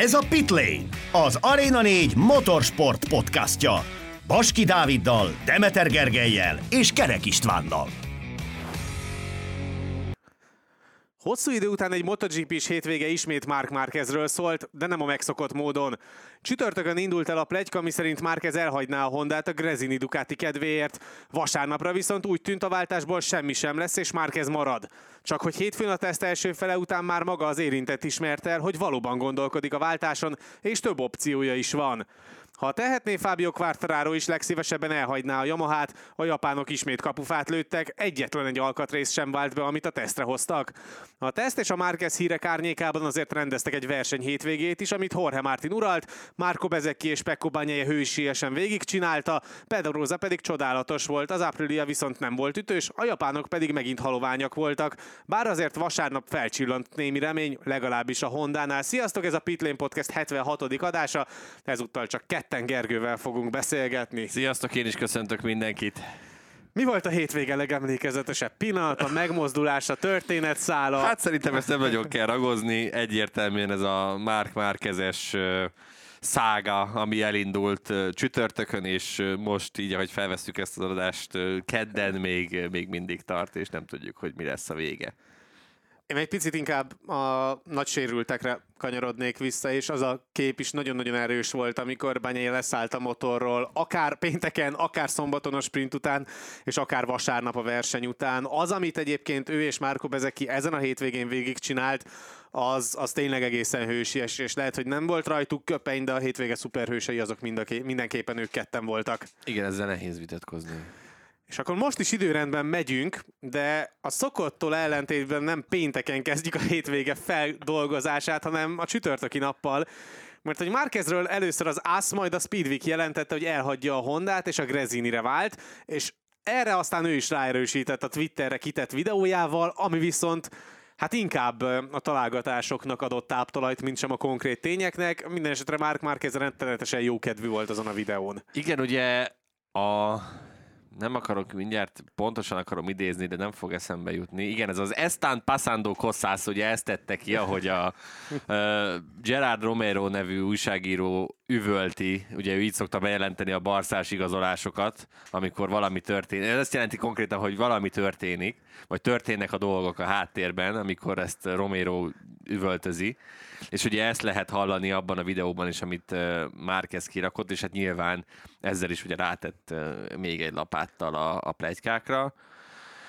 Ez a Pitlane, az Arena 4 motorsport podcastja. Baski Dáviddal, Demeter Gergelyel és Kerek Istvánnal. Hosszú idő után egy MotoGP-s hétvége ismét Mark Márquezről szólt, de nem a megszokott módon. Csütörtökön indult el a plegyka, miszerint Márquez elhagyná a Hondát a Grezini Ducati kedvéért. Vasárnapra viszont úgy tűnt a váltásból semmi sem lesz, és Márquez marad. Csak hogy hétfőn a teszt első fele után már maga az érintett ismert el, hogy valóban gondolkodik a váltáson, és több opciója is van. Ha tehetné, Fábio Quartararo is legszívesebben elhagyná a Yamahát, a japánok ismét kapufát lőttek, egyetlen egy alkatrész sem vált be, amit a tesztre hoztak. A teszt és a Márquez hírek árnyékában azért rendeztek egy verseny hétvégét is, amit Jorge Martin uralt, Marco Bezecchi és Pecco Bagnaia hősiesen végigcsinálta, Pedroza pedig csodálatos volt, az Aprilia viszont nem volt ütős, a japánok pedig megint haloványak voltak. Bár azért vasárnap felcsillant némi remény, legalábbis a Hondánál. Sziasztok, ez a Pitlane Podcast 76. adása, ezúttal csak ketten Gergővel fogunk beszélgetni. Sziasztok, én is köszöntök mindenkit. Mi volt a hétvége legemlékezetesebb pillanat, a megmozdulás, a történetszála? Hát szerintem ezt nem nagyon kell ragozni, egyértelműen ez a Márk Márkezes szága, ami elindult csütörtökön, és most így, ahogy felvesztük ezt az adást, kedden még, még mindig tart, és nem tudjuk, hogy mi lesz a vége. Én egy picit inkább a nagy sérültekre kanyarodnék vissza, és az a kép is nagyon-nagyon erős volt, amikor Banyai leszállt a motorról, akár pénteken, akár szombaton a sprint után, és akár vasárnap a verseny után. Az, amit egyébként ő és Márko Bezeki ezen a hétvégén végigcsinált, az, az tényleg egészen hősies, és lehet, hogy nem volt rajtuk köpeny, de a hétvége szuperhősei azok mindenképpen ők ketten voltak. Igen, ezzel nehéz vitatkozni. És akkor most is időrendben megyünk, de a szokottól ellentétben nem pénteken kezdjük a hétvége feldolgozását, hanem a csütörtöki nappal, mert hogy Márkezről először az ASZ, majd a Speedweek jelentette, hogy elhagyja a Hondát, és a Grezinire vált, és erre aztán ő is ráerősített a Twitterre kitett videójával, ami viszont hát inkább a találgatásoknak adott táptalajt, mint sem a konkrét tényeknek. Minden esetre Mark Márquez rettenetesen jó kedvű volt azon a videón. Igen, ugye a nem akarok mindjárt pontosan akarom idézni, de nem fog eszembe jutni. Igen, ez az Están Pasando Kosszász, ugye ezt tette ki, ahogy a uh, Gerard Romero nevű újságíró üvölti, ugye ő így szokta bejelenteni a barszás igazolásokat, amikor valami történik. Ez azt jelenti konkrétan, hogy valami történik, vagy történnek a dolgok a háttérben, amikor ezt Romero üvöltözi. És ugye ezt lehet hallani abban a videóban is, amit Márquez kirakott, és hát nyilván ezzel is ugye rátett még egy lapáttal a, a plegykákra.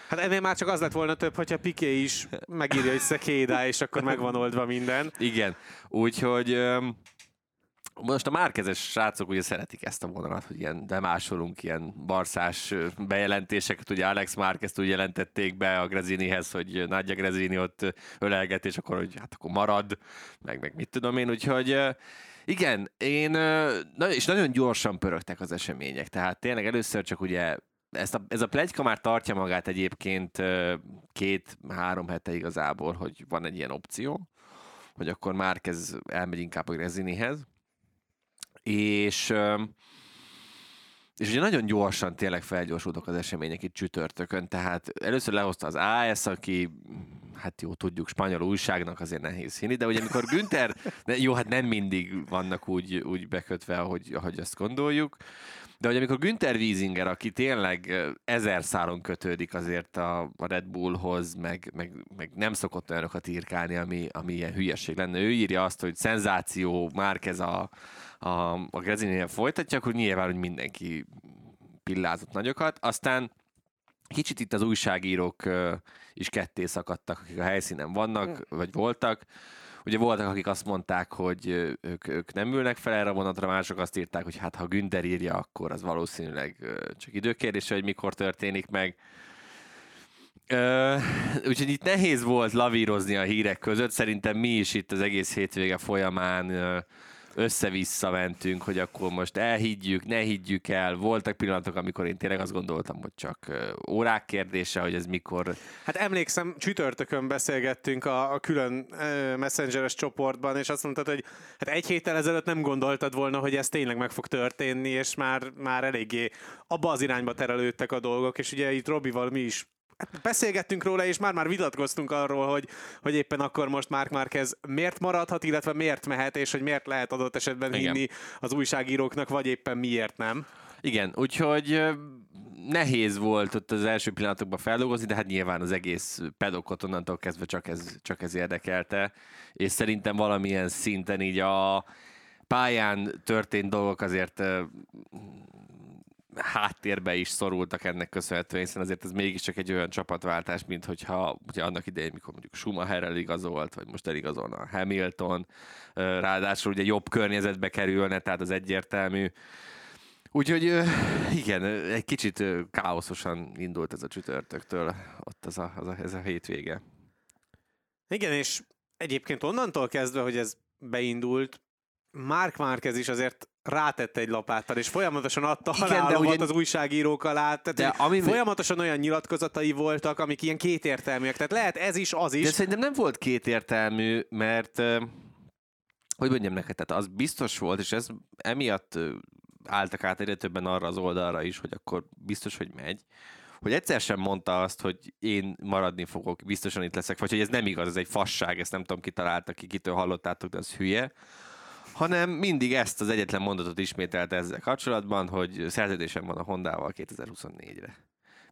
Hát ennél már csak az lett volna több, hogyha Piqué is megírja, hogy szekédá, és akkor megvan oldva minden. Igen, úgyhogy most a márkezes srácok ugye szeretik ezt a vonalat, hogy ilyen demásolunk ilyen barszás bejelentéseket, ugye Alex Márquez úgy jelentették be a Grezinihez, hogy Nagyja Grezini ott ölelget, és akkor, hogy hát akkor marad, meg, meg mit tudom én, úgyhogy igen, én, és nagyon gyorsan pörögtek az események, tehát tényleg először csak ugye ezt a, ez a plegyka már tartja magát egyébként két-három hete igazából, hogy van egy ilyen opció, hogy akkor már kezd elmegy inkább a Grezinihez, és és ugye nagyon gyorsan tényleg felgyorsultak az események itt csütörtökön, tehát először lehozta az AS, aki, hát jó, tudjuk, spanyol újságnak azért nehéz hinni, de ugye amikor Günther, jó, hát nem mindig vannak úgy, úgy bekötve, ahogy, ahogy azt gondoljuk, de hogy amikor Günther Wiesinger, aki tényleg ezer szálon kötődik azért a, a Red Bullhoz, meg, meg, meg nem szokott olyanokat írkálni, ami, ami ilyen hülyeség lenne. Ő írja azt, hogy szenzáció, már ez a, a, a Grezininél folytatja, akkor nyilván, hogy mindenki pillázott nagyokat. Aztán kicsit itt az újságírók is ketté szakadtak, akik a helyszínen vannak, vagy voltak. Ugye voltak, akik azt mondták, hogy ők, ők nem ülnek fel erre a vonatra, mások azt írták, hogy hát ha Günther írja, akkor az valószínűleg csak időkérdése, hogy mikor történik meg. Uh, úgyhogy itt nehéz volt lavírozni a hírek között. Szerintem mi is itt az egész hétvége folyamán uh, össze-vissza mentünk, hogy akkor most elhiggyük, ne higgyük el. Voltak pillanatok, amikor én tényleg azt gondoltam, hogy csak órák kérdése, hogy ez mikor... Hát emlékszem, csütörtökön beszélgettünk a, a külön messengeres csoportban, és azt mondtad, hogy hát egy héttel ezelőtt nem gondoltad volna, hogy ez tényleg meg fog történni, és már, már eléggé abba az irányba terelődtek a dolgok, és ugye itt Robival mi is beszélgettünk róla, és már-már vitatkoztunk arról, hogy, hogy éppen akkor most Mark Marquez miért maradhat, illetve miért mehet, és hogy miért lehet adott esetben Igen. hinni az újságíróknak, vagy éppen miért nem. Igen, úgyhogy nehéz volt ott az első pillanatokban feldolgozni, de hát nyilván az egész pedokot onnantól kezdve csak ez, csak ez érdekelte, és szerintem valamilyen szinten így a pályán történt dolgok azért háttérbe is szorultak ennek köszönhetően, hiszen azért ez mégiscsak egy olyan csapatváltás, mint hogyha ugye annak idején, mikor mondjuk Schumacherrel igazolt, vagy most eligazolna Hamilton, ráadásul ugye jobb környezetbe kerülne, tehát az egyértelmű. Úgyhogy igen, egy kicsit káoszosan indult ez a csütörtöktől, ott az a, az a, ez a hétvége. Igen, és egyébként onnantól kezdve, hogy ez beindult, Mark Márquez is azért rátette egy lapáttal, és folyamatosan adta halálomat ugye- az újságírók alá. Tehát, De ami-. Folyamatosan olyan nyilatkozatai voltak, amik ilyen kétértelműek. Tehát lehet ez is, az is. De szerintem nem volt kétértelmű, mert hogy mondjam neked, tehát az biztos volt, és ez emiatt álltak át egyre többen arra az oldalra is, hogy akkor biztos, hogy megy, hogy egyszer sem mondta azt, hogy én maradni fogok, biztosan itt leszek, vagy hogy ez nem igaz, ez egy fasság, ezt nem tudom ki találta ki, kitől hallottátok, de az hülye, hanem mindig ezt az egyetlen mondatot ismételte ezzel kapcsolatban, hogy szerződésem van a Hondával 2024-re.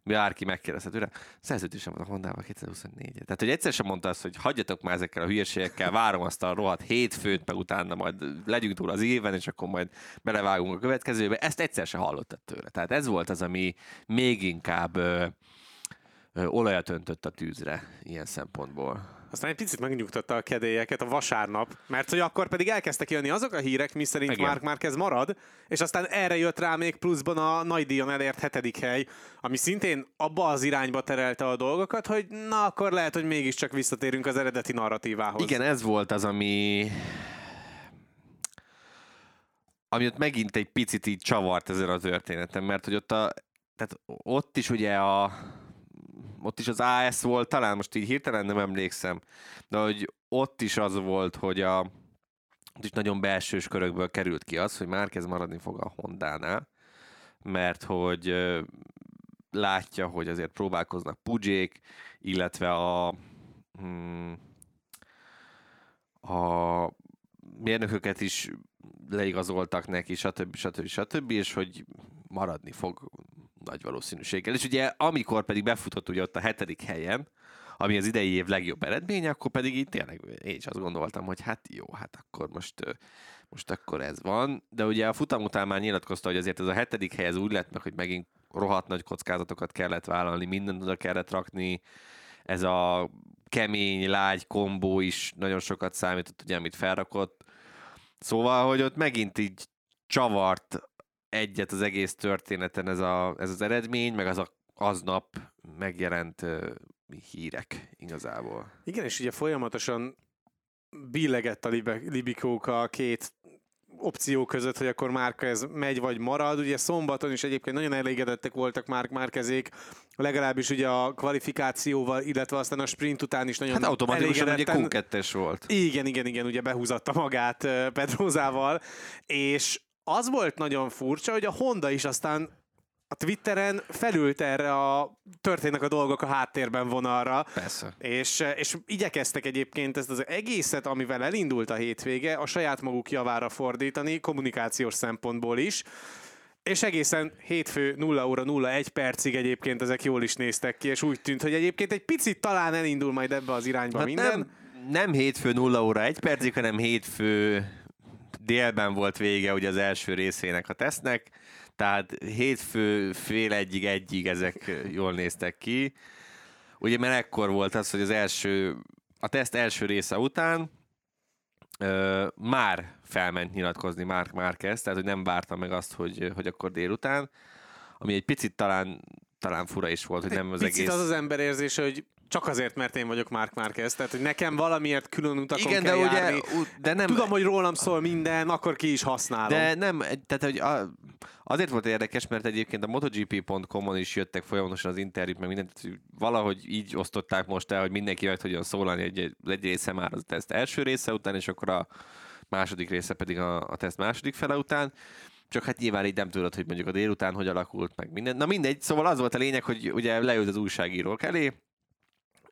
Bárki megkérdezhet tőle, szerződésem van a Hondával 2024-re. Tehát, hogy egyszer sem mondta azt, hogy hagyjatok már ezekkel a hülyeségekkel, várom azt a rohadt hétfőt, meg utána majd legyünk túl az éven, és akkor majd belevágunk a következőbe. Ezt egyszer sem hallottad tőle. Tehát ez volt az, ami még inkább ö, ö, olajat öntött a tűzre ilyen szempontból. Aztán egy picit megnyugtatta a kedélyeket a vasárnap, mert hogy akkor pedig elkezdtek jönni azok a hírek, miszerint. Mark Márquez marad, és aztán erre jött rá még pluszban a nagy díjon elért hetedik hely, ami szintén abba az irányba terelte a dolgokat, hogy na akkor lehet, hogy mégiscsak visszatérünk az eredeti narratívához. Igen, ez volt az, ami ami ott megint egy picit így csavart ezen a történeten, mert hogy ott, a, tehát ott is ugye a ott is az AS volt, talán most így hirtelen nem emlékszem, de hogy ott is az volt, hogy a ott is nagyon belsős körökből került ki az, hogy már kezd maradni fog a Hondánál, mert hogy látja, hogy azért próbálkoznak Pujék, illetve a hmm, a mérnököket is leigazoltak neki, stb. stb. stb. és hogy maradni fog nagy valószínűséggel. És ugye amikor pedig befutott ugye ott a hetedik helyen, ami az idei év legjobb eredménye, akkor pedig itt tényleg én is azt gondoltam, hogy hát jó, hát akkor most, most akkor ez van. De ugye a futam után már nyilatkozta, hogy azért ez a hetedik hely ez úgy lett meg, hogy megint rohadt nagy kockázatokat kellett vállalni, mindent oda kellett rakni, ez a kemény, lágy kombó is nagyon sokat számított, ugye, amit felrakott. Szóval, hogy ott megint így csavart egyet az egész történeten ez, a, ez az eredmény, meg az a aznap megjelent uh, hírek igazából. Igen, és ugye folyamatosan billegett a Libe- Libikóka a két opció között, hogy akkor Márka ez megy vagy marad. Ugye szombaton is egyébként nagyon elégedettek voltak Márk Márkezék, legalábbis ugye a kvalifikációval, illetve aztán a sprint után is nagyon Hát automatikusan ugye elégedetten- Q2-es volt. Igen, igen, igen, ugye behúzatta magát ö, Pedrózával, és az volt nagyon furcsa, hogy a Honda is aztán a Twitteren felült erre a történnek a dolgok a háttérben vonalra, Persze. és, és igyekeztek egyébként ezt az egészet, amivel elindult a hétvége, a saját maguk javára fordítani, kommunikációs szempontból is, és egészen hétfő 0 óra 01 percig egyébként ezek jól is néztek ki, és úgy tűnt, hogy egyébként egy picit talán elindul majd ebbe az irányba Hát minden. nem, nem hétfő 0 óra 1 percig, hanem hétfő délben volt vége ugye az első részének a tesznek, tehát hétfő fél egyig, egyig ezek jól néztek ki. Ugye mert ekkor volt az, hogy az első, a teszt első része után ö, már felment nyilatkozni Mark Marquez, tehát hogy nem várta meg azt, hogy, hogy akkor délután, ami egy picit talán, talán fura is volt, hogy nem az Picit egész... az az ember érzése, hogy csak azért, mert én vagyok Mark Márquez, tehát hogy nekem valamiért külön utakon Igen, kell de ugye, járni. de nem, Tudom, hogy rólam szól minden, akkor ki is használom. De nem, tehát hogy a, azért volt érdekes, mert egyébként a MotoGP.com-on is jöttek folyamatosan az interjút, meg mindent, hogy valahogy így osztották most el, hogy mindenki meg tudjon szólalni, hogy egy, egy része már az teszt első része után, és akkor a második része pedig a, a teszt második fele után. csak hát nyilván így nem tudod, hogy mondjuk a délután hogy alakult meg minden. Na mindegy, szóval az volt a lényeg, hogy ugye leült az újságírók elé,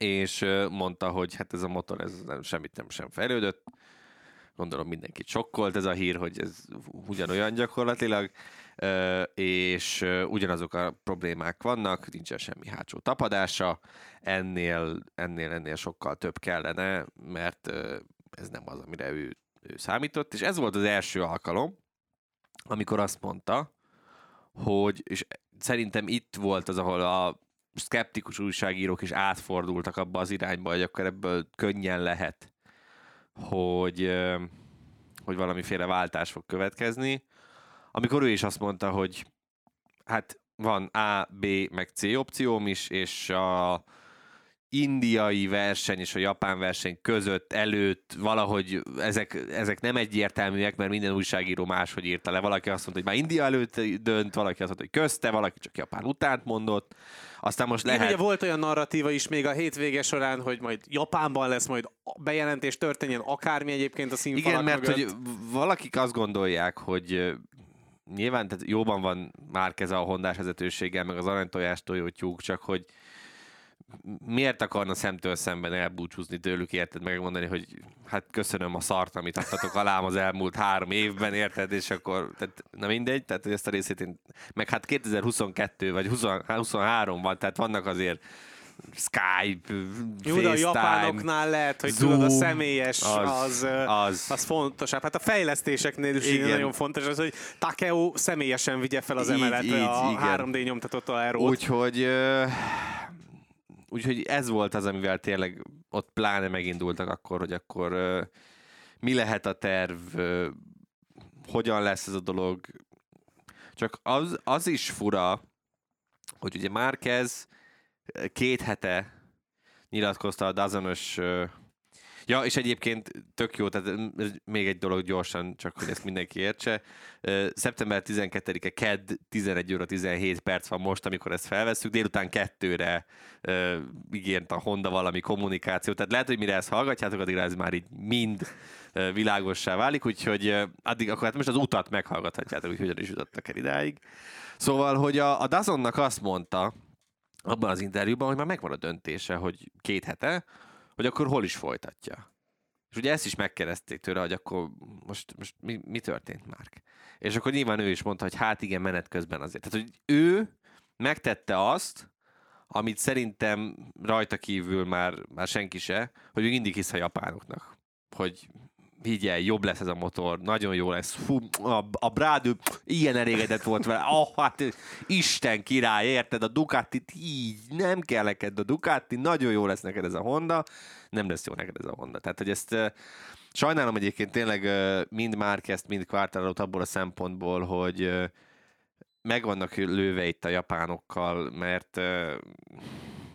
és mondta, hogy hát ez a motor ez nem, semmit nem sem fejlődött. Gondolom mindenkit sokkolt ez a hír, hogy ez ugyanolyan gyakorlatilag, és ugyanazok a problémák vannak, nincsen semmi hátsó tapadása, ennél, ennél, ennél sokkal több kellene, mert ez nem az, amire ő, ő számított, és ez volt az első alkalom, amikor azt mondta, hogy, és szerintem itt volt az, ahol a szkeptikus újságírók is átfordultak abba az irányba, hogy akkor ebből könnyen lehet, hogy, hogy valamiféle váltás fog következni, amikor ő is azt mondta, hogy hát van A, B, meg C opcióm is, és a indiai verseny és a japán verseny között, előtt valahogy ezek, ezek nem egyértelműek, mert minden újságíró máshogy írta le. Valaki azt mondta, hogy már India előtt dönt, valaki azt mondta, hogy közte, valaki csak Japán utánt mondott. Aztán most lehet... Igen, ugye volt olyan narratíva is még a hétvége során, hogy majd Japánban lesz majd bejelentés történjen akármi egyébként a színfalak Igen, mert mögött. hogy valakik azt gondolják, hogy nyilván tehát jóban van már ez a hondás vezetőséggel, meg az aranytojás tojótyúk, csak hogy miért akarna szemtől szemben elbúcsúzni tőlük, érted, megmondani, hogy hát köszönöm a szart, amit adtatok alám az elmúlt három évben, érted, és akkor, tehát, na mindegy, tehát hogy ezt a részét én, meg hát 2022 vagy 20, 23 van, tehát vannak azért Skype, Jó, FaceTime, a japánoknál lehet, hogy Zoom, tudod, a személyes az, az, az, az fontosabb. Hát a fejlesztéseknél is igen. nagyon fontos az, hogy Takeo személyesen vigye fel az emeletre így, a igen. 3D nyomtatott aerót. Úgyhogy Úgyhogy ez volt az, amivel tényleg ott pláne megindultak akkor, hogy akkor mi lehet a terv, hogyan lesz ez a dolog. Csak az, az is fura, hogy ugye Márquez két hete nyilatkozta a Dazonos uh, Ja, és egyébként tök jó, tehát még egy dolog gyorsan, csak hogy ezt mindenki értse. Szeptember 12-e KED 11 óra 17 perc van most, amikor ezt felveszünk. Délután kettőre uh, ígért a Honda valami kommunikáció. Tehát lehet, hogy mire ezt hallgatjátok, addigra ez már így mind uh, világossá válik, úgyhogy uh, addig akkor hát most az utat meghallgathatjátok, hogy hogyan is jutottak el idáig. Szóval, hogy a, a Dazonnak azt mondta, abban az interjúban, hogy már megvan a döntése, hogy két hete, hogy akkor hol is folytatja. És ugye ezt is megkereszték tőle, hogy akkor most, most mi, mi történt már. És akkor nyilván ő is mondta, hogy hát igen, menet közben azért. Tehát, hogy ő megtette azt, amit szerintem rajta kívül már, már senki se, hogy ő mindig hisz a japánoknak. Hogy el, jobb lesz ez a motor, nagyon jó lesz. Fú, a, a Brádő ilyen elégedett volt vele. Oh, hát Isten király, érted? A ducati így nem kell neked a Ducati, nagyon jó lesz neked ez a Honda, nem lesz jó neked ez a Honda. Tehát, hogy ezt sajnálom egyébként tényleg mind Márkezt, mind Quartararo abból a szempontból, hogy meg vannak lőve itt a japánokkal, mert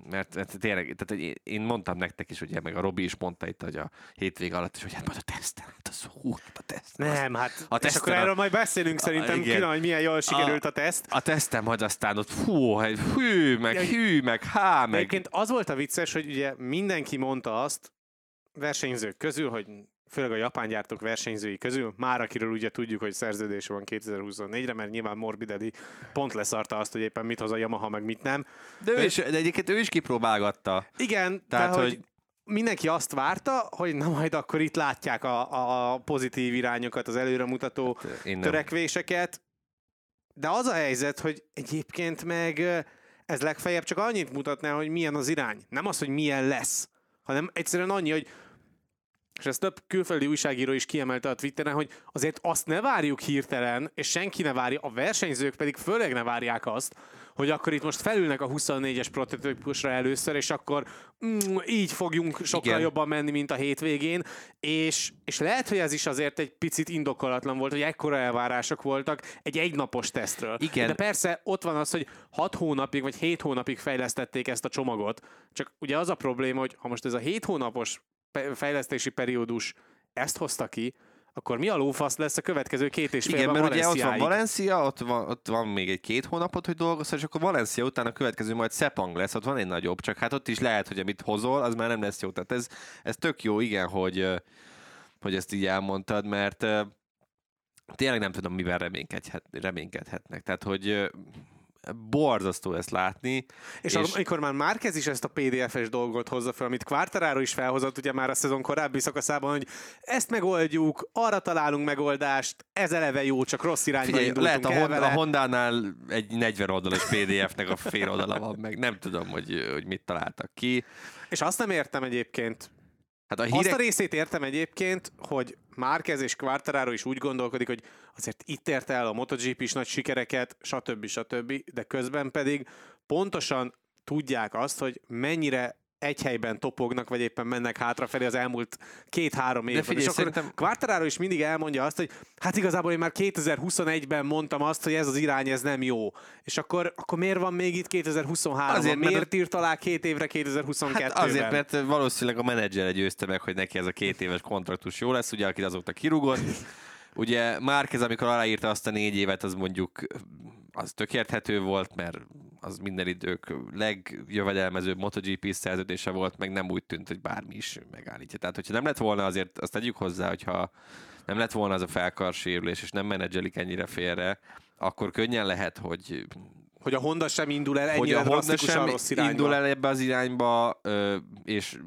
mert, mert tényleg, tehát én mondtam nektek is, ugye, meg a Robi is mondta itt, hogy a hétvég alatt is, hogy hát majd a teszten, hát az hú, hát a teszt. Nem, hát a és akkor erről majd beszélünk szerintem, külön, hogy milyen jól sikerült a, a teszt. A tesztem majd aztán ott fú, hű, meg hű, meg há, meg. Egyébként az volt a vicces, hogy ugye mindenki mondta azt, versenyzők közül, hogy főleg a japán gyártók versenyzői közül, már akiről ugye tudjuk, hogy szerződése van 2024-re, mert nyilván Morbidedi pont leszarta azt, hogy éppen mit hoz a Yamaha, meg mit nem. De, ő is, de egyébként ő is kipróbálgatta. Igen, tehát hogy, hogy mindenki azt várta, hogy na majd akkor itt látják a, a pozitív irányokat, az előremutató hát, törekvéseket, de az a helyzet, hogy egyébként meg ez legfeljebb csak annyit mutatná, hogy milyen az irány. Nem az, hogy milyen lesz, hanem egyszerűen annyi, hogy és ezt több külföldi újságíró is kiemelte a Twitteren, hogy azért azt ne várjuk hirtelen, és senki ne várja, a versenyzők pedig főleg ne várják azt, hogy akkor itt most felülnek a 24-es prototípusra először, és akkor mm, így fogjunk sokkal Igen. jobban menni, mint a hétvégén, és, és lehet, hogy ez is azért egy picit indokolatlan volt, hogy ekkora elvárások voltak egy egynapos tesztről. Igen. De persze ott van az, hogy 6 hónapig vagy 7 hónapig fejlesztették ezt a csomagot, csak ugye az a probléma, hogy ha most ez a 7 hónapos fejlesztési periódus ezt hozta ki, akkor mi a lófasz lesz a következő két és fél Igen, mert ugye ott van Valencia, ott van, ott van még egy két hónapot, hogy dolgozz, és akkor Valencia után a következő majd Sepang lesz, ott van egy nagyobb, csak hát ott is lehet, hogy amit hozol, az már nem lesz jó. Tehát ez, ez tök jó, igen, hogy, hogy ezt így elmondtad, mert tényleg nem tudom, mivel reménykedhet, reménykedhetnek. Tehát, hogy borzasztó ezt látni. És, és amikor már Márkez is ezt a PDF-es dolgot hozza fel, amit Quartararo is felhozott ugye már a szezon korábbi szakaszában, hogy ezt megoldjuk, arra találunk megoldást, ez eleve jó, csak rossz irányba Figyelj, lehet a, Honda, a Honda-nál egy 40 oldalas PDF-nek a fél oldala van meg, nem tudom, hogy, hogy mit találtak ki. És azt nem értem egyébként, Hát a hírek... Azt a részét értem egyébként, hogy Márquez és Quartararo is úgy gondolkodik, hogy azért itt ért el a MotoGP is nagy sikereket, stb. stb., de közben pedig pontosan tudják azt, hogy mennyire egy helyben topognak, vagy éppen mennek hátrafelé az elmúlt két-három évben. Figyelj, és akkor szerintem... Quartararo is mindig elmondja azt, hogy hát igazából én már 2021-ben mondtam azt, hogy ez az irány, ez nem jó. És akkor, akkor miért van még itt 2023 Azért, Miért mert... írt alá két évre 2022-ben? Hát azért, mert valószínűleg a menedzser győzte meg, hogy neki ez a két éves kontraktus jó lesz, ugye, aki azóta kirúgott. Ugye Márkez, amikor aláírta azt a négy évet, az mondjuk az tök volt, mert az minden idők legjövedelmezőbb MotoGP szerződése volt, meg nem úgy tűnt, hogy bármi is megállítja. Tehát, hogyha nem lett volna azért, azt tegyük hozzá, hogyha nem lett volna az a felkarsérülés, és nem menedzselik ennyire félre, akkor könnyen lehet, hogy hogy a Honda sem indul el ennyire hogy a Honda sem rossz irányba. indul el ebbe az irányba, és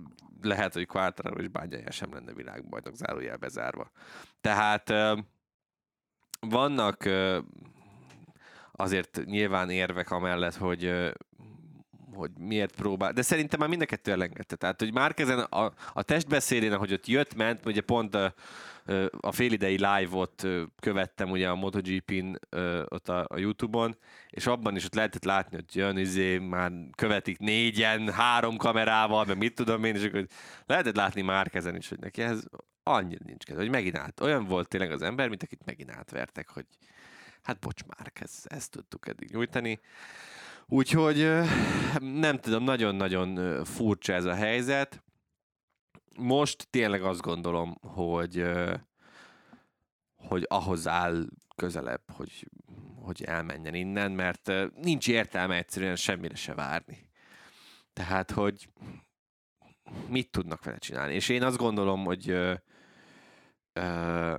lehet, hogy Quartararo és Bányája sem lenne világbajnok zárójel bezárva. Tehát vannak azért nyilván érvek amellett, hogy hogy miért próbál, de szerintem már mind a kettő elengedte. Tehát, hogy már ezen a, a testbeszédén, ahogy ott jött, ment, ugye pont a, a félidei live-ot követtem ugye a MotoGP-n ott a, a Youtube-on, és abban is ott lehetett látni, hogy jön, izé, már követik négyen, három kamerával, meg mit tudom én, és akkor lehetett látni már ezen is, hogy neki ez annyira nincs kedve, hogy megint át. Olyan volt tényleg az ember, mint akit megint átvertek, hogy hát bocs már, ez, ezt tudtuk eddig nyújtani. Úgyhogy nem tudom, nagyon-nagyon furcsa ez a helyzet. Most tényleg azt gondolom, hogy, hogy ahhoz áll közelebb, hogy, hogy elmenjen innen, mert nincs értelme egyszerűen semmire se várni. Tehát, hogy mit tudnak vele csinálni. És én azt gondolom, hogy ö, ö,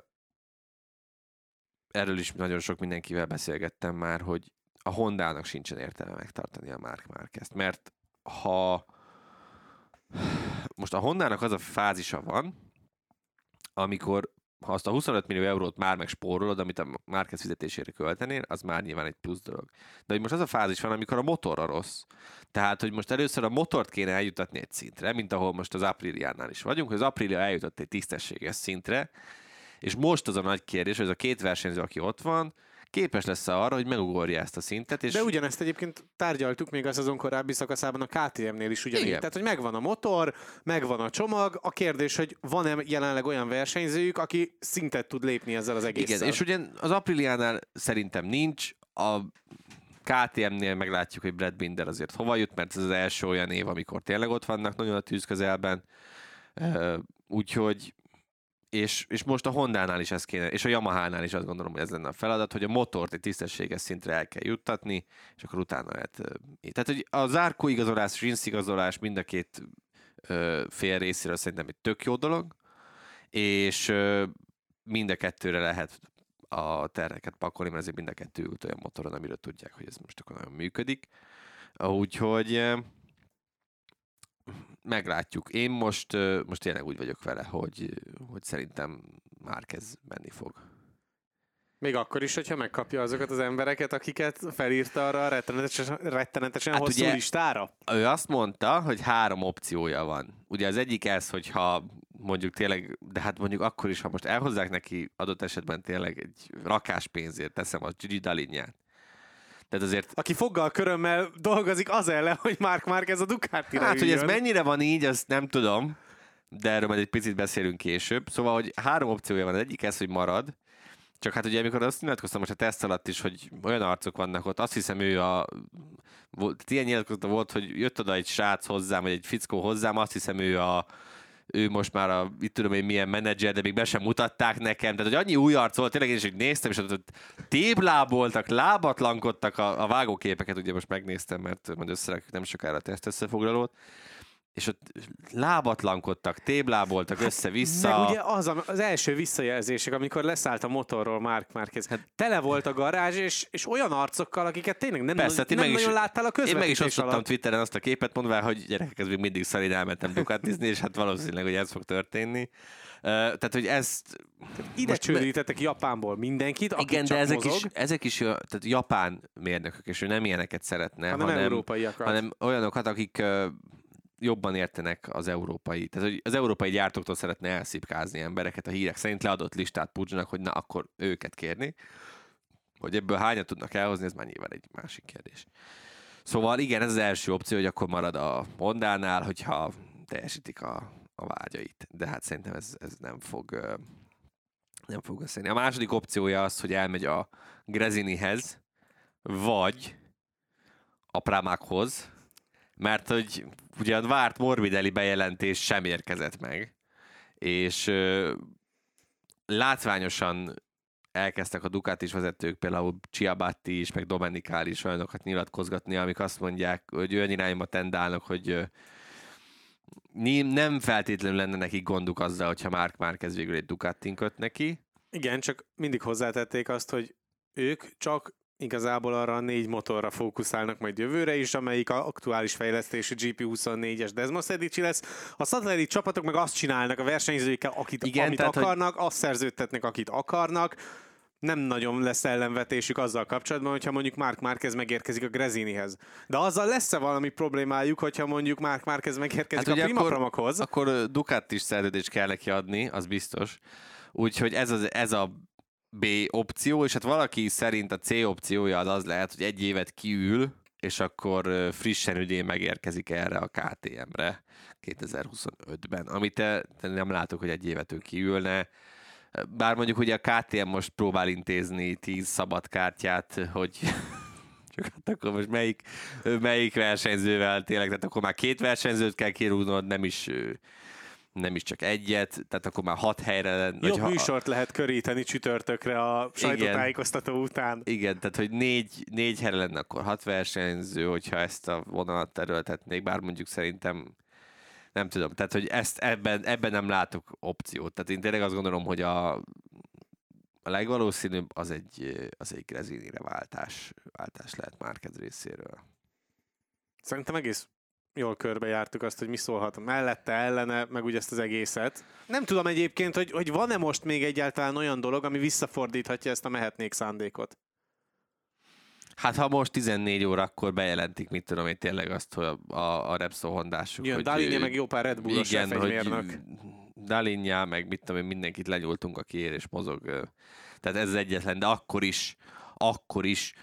erről is nagyon sok mindenkivel beszélgettem már, hogy a Hondának sincsen értelme megtartani a Mark Marquez-t, mert ha most a Hondának az a fázisa van, amikor ha azt a 25 millió eurót már megspórolod, amit a Márquez fizetésére költenél, az már nyilván egy plusz dolog. De hogy most az a fázis van, amikor a motorra rossz. Tehát, hogy most először a motort kéne eljutatni egy szintre, mint ahol most az Apriliánál is vagyunk, hogy az Aprilia eljutott egy tisztességes szintre, és most az a nagy kérdés, hogy ez a két versenyző, aki ott van, képes lesz -e arra, hogy megugorja ezt a szintet. És... De ugyanezt egyébként tárgyaltuk még a szezon korábbi szakaszában a KTM-nél is ugyanígy. Igen. Tehát, hogy megvan a motor, megvan a csomag, a kérdés, hogy van-e jelenleg olyan versenyzőjük, aki szintet tud lépni ezzel az egésszel. Igen, és ugye az Apriliánál szerintem nincs, a KTM-nél meglátjuk, hogy Brad Binder azért hova jut, mert ez az első olyan év, amikor tényleg ott vannak nagyon a tűz közelben. Úgyhogy és, és most a Honda-nál is ez kéne, és a Yamaha-nál is azt gondolom, hogy ez lenne a feladat, hogy a motort egy tisztességes szintre el kell juttatni, és akkor utána lehet. Tehát, hogy a zárkó igazolás, rinsz igazolás mind a két ö, fél részéről szerintem egy tök jó dolog, és ö, mind a kettőre lehet a terheket pakolni, mert ezért mind a kettő ült olyan motoron, amiről tudják, hogy ez most akkor nagyon működik. Úgyhogy meglátjuk. Én most, most tényleg úgy vagyok vele, hogy, hogy szerintem már kezd menni fog. Még akkor is, hogyha megkapja azokat az embereket, akiket felírta arra a rettenetesen, rettenetesen hát hosszú ugye, listára? Ő azt mondta, hogy három opciója van. Ugye az egyik ez, hogyha mondjuk tényleg, de hát mondjuk akkor is, ha most elhozzák neki adott esetben tényleg egy rakás pénzért, teszem a Gigi Dalinyát, tehát azért... Aki foggal körömmel dolgozik az ellen, hogy Mark ez a ducati Hát, hogy ez mennyire van így, azt nem tudom, de erről majd egy picit beszélünk később. Szóval, hogy három opciója van. Az egyik ez, hogy marad, csak hát ugye, amikor azt nyilatkoztam most a teszt alatt is, hogy olyan arcok vannak ott, azt hiszem ő a... Volt, ilyen nyilatkozata volt, hogy jött oda egy srác hozzám, vagy egy fickó hozzám, azt hiszem ő a ő most már a, itt tudom én milyen menedzser, de még be sem mutatták nekem. Tehát, hogy annyi új arc volt, tényleg én is néztem, és ott tébláboltak, lábatlankodtak a, a vágóképeket, ugye most megnéztem, mert majd összerakjuk nem sokára a teszt összefoglalót. És ott lábatlankodtak, tébláboltak össze-vissza. Meg ugye az a- az első visszajelzések, amikor leszállt a motorról Mark Márquez. Hát, tele volt a garázs, és, és olyan arcokkal, akiket tényleg nem, Persze, nem ti meg is- nagyon láttál a Én közvetítés meg is osztottam alatt. Twitteren azt a képet, mondva, hogy gyerekek, ez még mindig szalid elmentem Ducatizni, és hát valószínűleg, hogy ez fog történni. Uh, tehát, hogy ezt... Ide csődítettek Japánból mindenkit, aki Igen, de ezek mozog, is, ezek is tehát japán mérnökök, és ő nem ilyeneket szeretne, hanem, hanem, európaiakat. hanem olyanokat, akik ö, jobban értenek az európai. Tehát, hogy az európai gyártóktól szeretne elszipkázni embereket a hírek szerint, leadott listát Pudzsnak, hogy na, akkor őket kérni. Hogy ebből hányat tudnak elhozni, ez már nyilván egy másik kérdés. Szóval igen, ez az első opció, hogy akkor marad a Hondánál, hogyha teljesítik a, a vágyait. De hát szerintem ez, ez nem fog nem fog összejönni. A második opciója az, hogy elmegy a Grezinihez, vagy a Pramakhoz, mert hogy ugye a várt Morbidelli bejelentés sem érkezett meg, és ö, látványosan elkezdtek a Ducatis vezetők, például Ciabatti is, meg Domenicali is olyanokat nyilatkozgatni, amik azt mondják, hogy olyan irányba tendálnak, hogy nem feltétlenül lenne nekik gonduk azzal, hogyha Mark Márquez végül egy Ducatin köt neki. Igen, csak mindig hozzátették azt, hogy ők csak igazából arra a négy motorra fókuszálnak majd jövőre is, amelyik a aktuális fejlesztésű GP24-es Desmos Edici lesz. A szatellit csapatok meg azt csinálnak a versenyzőikkel, akit, Igen, amit tehát, hogy- akarnak, azt szerződtetnek, akit akarnak. Nem nagyon lesz ellenvetésük azzal kapcsolatban, hogyha mondjuk Mark Márquez megérkezik a Grezinihez. De azzal lesz-e valami problémájuk, hogyha mondjuk Mark Márquez megérkezik Hát a Prima akkor-? Akkor ö, Ducatis szerződést kell neki adni, az biztos. Úgyhogy ez, az, ez a B opció, és hát valaki szerint a C opciója az az lehet, hogy egy évet kiül, és akkor frissen ügyén megérkezik erre a KTM-re 2025-ben. Amit te, te nem látok, hogy egy évet ő kiülne. Bár mondjuk ugye a KTM most próbál intézni 10 szabad kártyát, hogy csak hát akkor most melyik, melyik versenyzővel tényleg, tehát akkor már két versenyzőt kell kirúgnod, nem is nem is csak egyet, tehát akkor már hat helyre. Jobb ha- műsort lehet köríteni csütörtökre a sajtótájékoztató után. Igen, tehát hogy négy, négy helyre lenne akkor hat versenyző, hogyha ezt a vonalat terültetnék, bár mondjuk szerintem nem tudom, tehát hogy ezt ebben, ebben nem látok opciót. Tehát én tényleg azt gondolom, hogy a, a legvalószínűbb az egy, az egy Grezinire váltás, váltás lehet Márkez részéről. Szerintem egész jól körbejártuk azt, hogy mi szólhat mellette, ellene, meg úgy ezt az egészet. Nem tudom egyébként, hogy, hogy van-e most még egyáltalán olyan dolog, ami visszafordíthatja ezt a mehetnék szándékot. Hát ha most 14 óra, akkor bejelentik, mit tudom én tényleg azt, hogy a, a, Repsol hondások. Jön Dalinja, meg jó pár Red Bullos igen, hogy F1 Dalinja, meg mit tudom én, mindenkit lenyúltunk, aki ér és mozog. Tehát ez az egyetlen, de akkor is, akkor is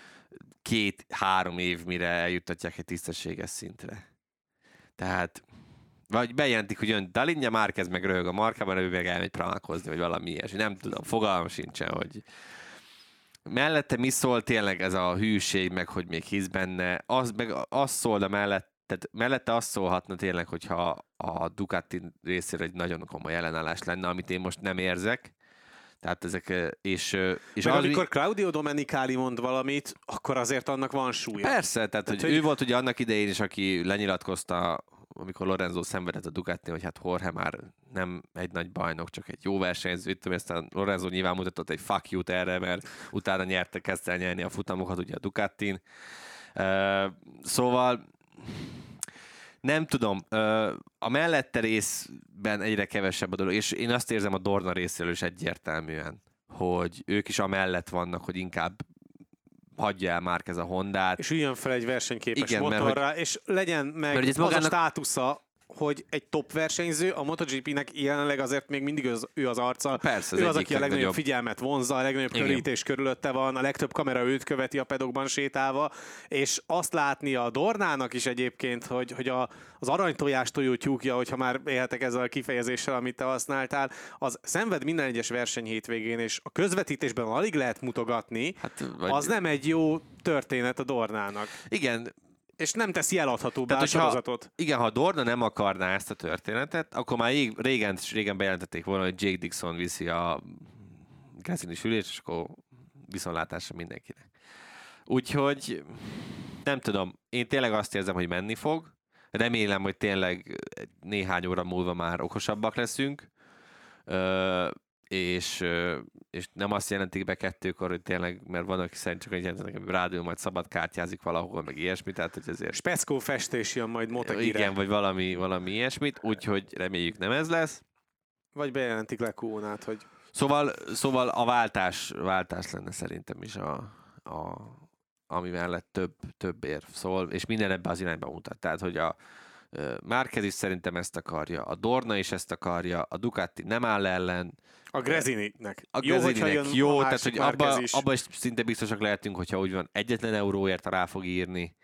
két-három év, mire eljuttatják egy tisztességes szintre. Tehát vagy bejelentik, hogy jön Dalinja, Márquez meg röhög a markában, ő meg elmegy pramákozni, vagy valami ilyesmi. Nem tudom, fogalmam sincsen, hogy mellette mi szól tényleg ez a hűség, meg hogy még hisz benne, az, meg az de mellett, tehát mellette azt szólhatna tényleg, hogyha a Ducati részéről egy nagyon komoly ellenállás lenne, amit én most nem érzek. Tehát ezek, és, és Meg az, amikor Claudio Domenicali mond valamit, akkor azért annak van súlya. Persze, tehát, Tehát, hogy, hogy- ő volt ugye annak idején is, aki lenyilatkozta, amikor Lorenzo szenvedett a Ducati, hogy hát Jorge már nem egy nagy bajnok, csak egy jó versenyző, itt, aztán Lorenzo nyilván mutatott egy fuck you erre, mert utána nyerte, kezdte el nyerni a futamokat ugye a Ducatin. Uh, szóval nem tudom, a mellette részben egyre kevesebb a dolog, és én azt érzem a Dorna részéről is egyértelműen, hogy ők is amellett vannak, hogy inkább hagyja el már ez a Hondát, És üljön fel egy versenyképes Igen, mert motorra, és legyen meg mert ez magának- a státusza, hogy egy top versenyző, a MotoGP-nek jelenleg azért még mindig az, ő az arca. Persze, az ő az, aki a legnagyobb legnagyobb. figyelmet vonzza, a legnagyobb Igen. körítés körülötte van, a legtöbb kamera őt követi a pedokban sétálva, és azt látni a Dornának is egyébként, hogy, hogy a, az aranytojás tojó tyúkja, hogyha már élhetek ezzel a kifejezéssel, amit te használtál, az szenved minden egyes verseny hétvégén, és a közvetítésben alig lehet mutogatni, Hát, vagy... az nem egy jó történet a Dornának. Igen, És nem teszi eladhatóbbá a Tehát, sorozatot. igen, ha Dorna nem akarná ezt a történetet, akkor már rég- régen, régen bejelentették volna, hogy Jake Dixon viszi a Grazini sülést, és akkor viszontlátásra mindenkinek. Úgyhogy nem tudom, én tényleg azt érzem, hogy menni fog. Remélem, hogy tényleg néhány óra múlva már okosabbak leszünk, ö, és, és nem azt jelentik be kettőkor, hogy tényleg, mert van, aki szerint csak egy jelentenek, hogy rádió majd szabad kártyázik valahol, meg ilyesmi, tehát hogy ezért... Speckó festés jön majd Motegire. Igen, vagy valami, valami ilyesmit, úgyhogy reméljük nem ez lesz. Vagy bejelentik le Kónát, hogy Szóval, szóval a váltás, váltás lenne szerintem is a, a, ami mellett több, több érv szól, és minden ebbe az irányba mutat. Tehát, hogy a Márquez is szerintem ezt akarja, a Dorna is ezt akarja, a Ducati nem áll ellen. a Grezininek. A jó, Grezininek jön jó, a tehát hogy abba, is. abba is szinte biztosak lehetünk, hogyha úgy van, egyetlen euróért rá fog írni.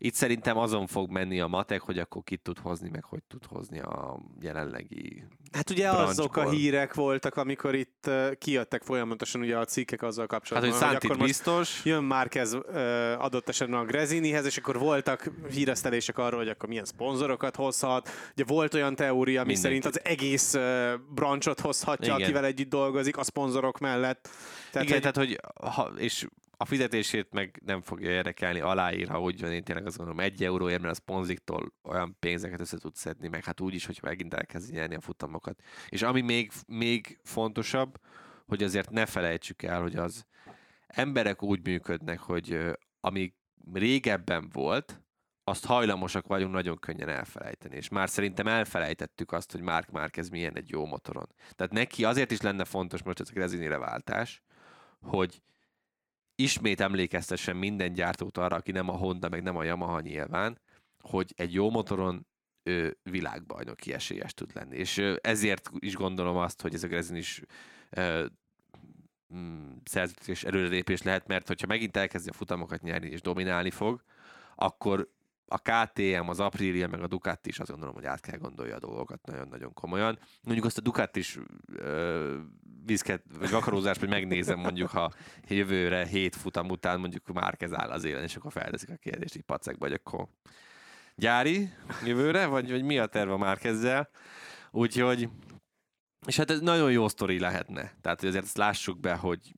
Itt szerintem azon fog menni a matek, hogy akkor ki tud hozni, meg hogy tud hozni a jelenlegi Hát ugye azok a branchból. hírek voltak, amikor itt kijöttek folyamatosan ugye a cikkek azzal Hát, kapcsolatban, hogy Santit akkor biztos. jön Márquez uh, adott esetben a Grezinihez, és akkor voltak híresztelések arról, hogy akkor milyen szponzorokat hozhat. Ugye volt olyan teória, Mindenkit. szerint az egész branchot hozhatja, Igen. akivel együtt dolgozik, a szponzorok mellett. Tehát, Igen, hogy, tehát hogy ha, és a fizetését meg nem fogja érdekelni, aláír, ha úgy van, én tényleg azt gondolom, egy euróért, mert a szponziktól olyan pénzeket össze tud szedni, meg hát úgy is, hogy megint elkezdi nyerni a futamokat. És ami még, még fontosabb, hogy azért ne felejtsük el, hogy az emberek úgy működnek, hogy ami régebben volt, azt hajlamosak vagyunk nagyon könnyen elfelejteni. És már szerintem elfelejtettük azt, hogy Mark Márquez milyen egy jó motoron. Tehát neki azért is lenne fontos most ez a Grezinire váltás, hogy ismét emlékeztessen minden gyártót arra, aki nem a Honda, meg nem a Yamaha nyilván, hogy egy jó motoron ő világbajnoki esélyes tud lenni. És ezért is gondolom azt, hogy ez a Grezin is ö, mm, szerződés előrelépés lehet, mert hogyha megint elkezdi a futamokat nyerni és dominálni fog, akkor a KTM, az Aprilia, meg a Ducati is azt gondolom, hogy át kell gondolja a dolgokat nagyon-nagyon komolyan. Mondjuk azt a Ducati is viszket, vagy vakarózást, hogy megnézem mondjuk, ha jövőre hét futam után mondjuk Márkez áll az élen, és akkor felteszik a kérdést így pacekba, hogy akkor gyári jövőre, vagy, vagy mi a terve a Márkezzel. Úgyhogy, és hát ez nagyon jó sztori lehetne. Tehát, hogy azért ezt lássuk be, hogy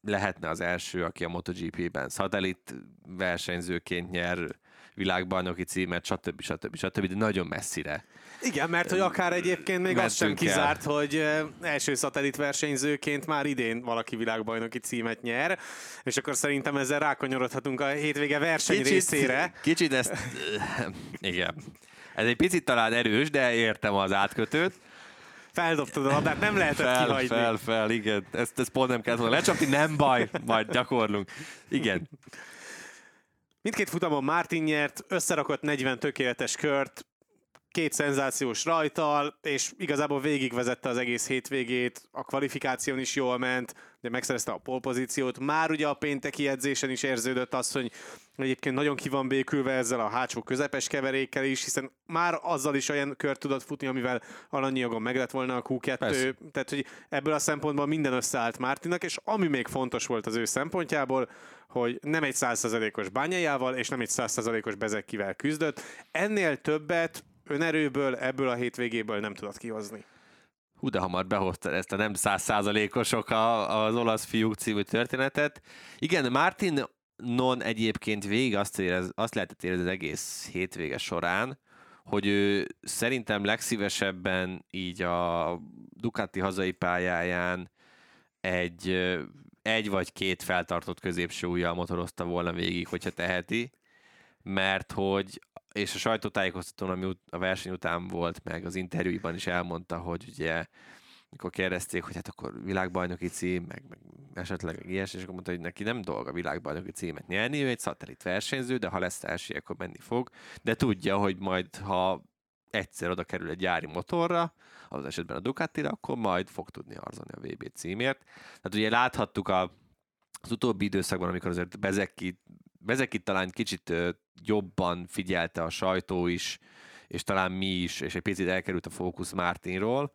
lehetne az első, aki a MotoGP-ben szatellit versenyzőként nyer világbajnoki címet, stb. stb. stb. De nagyon messzire. igen, mert hogy akár egyébként még az sem Mentünk el. kizárt, hogy első szatellit versenyzőként már idén valaki világbajnoki címet nyer, és akkor szerintem ezzel rákanyarodhatunk a hétvége verseny részére. Kicsit ezt... Igen. Ez egy picit talán erős, de értem az átkötőt. Feldobtad a labdát, nem lehetett Fel, kihagyni. fel, fel, igen. Ezt, ezt pont nem kellett volna lecsapni, nem baj, majd gyakorlunk. Igen. Mindkét futamon Martin nyert, összerakott 40 tökéletes kört, két szenzációs rajtal, és igazából végigvezette az egész hétvégét, a kvalifikáción is jól ment, de megszerezte a polpozíciót. Már ugye a pénteki edzésen is érződött az, hogy egyébként nagyon ki van békülve ezzel a hátsó közepes keverékkel is, hiszen már azzal is olyan kört tudott futni, amivel alanyiagon meg lett volna a Q2, Persze. tehát hogy ebből a szempontból minden összeállt Mártinak, és ami még fontos volt az ő szempontjából, hogy nem egy százszerzalékos bányájával, és nem egy százszerzalékos bezekkivel küzdött. Ennél többet önerőből, ebből a hétvégéből nem tudott kihozni. Hú, de hamar behozta ezt a nem százszázalékosok az olasz fiúk című történetet. Igen, Martin Non egyébként végig azt, érez, azt lehetett érezni az egész hétvége során, hogy ő szerintem legszívesebben így a Ducati hazai pályáján egy, egy vagy két feltartott középső ujjal motorozta volna végig, hogyha teheti, mert hogy és a sajtótájékoztatón, ami ut- a verseny után volt, meg az interjúiban is elmondta, hogy ugye mikor kérdezték, hogy hát akkor világbajnoki cím, meg, meg esetleg ilyes, és akkor mondta, hogy neki nem dolga világbajnoki címet nyerni, ő egy szatellit versenyző, de ha lesz első, akkor menni fog, de tudja, hogy majd, ha egyszer oda kerül egy gyári motorra, az esetben a Ducatira, akkor majd fog tudni harcolni a VB címért. Tehát ugye láthattuk a, az utóbbi időszakban, amikor azért Bezeki, Bezeki talán kicsit jobban figyelte a sajtó is, és talán mi is, és egy picit elkerült a fókusz Martinról,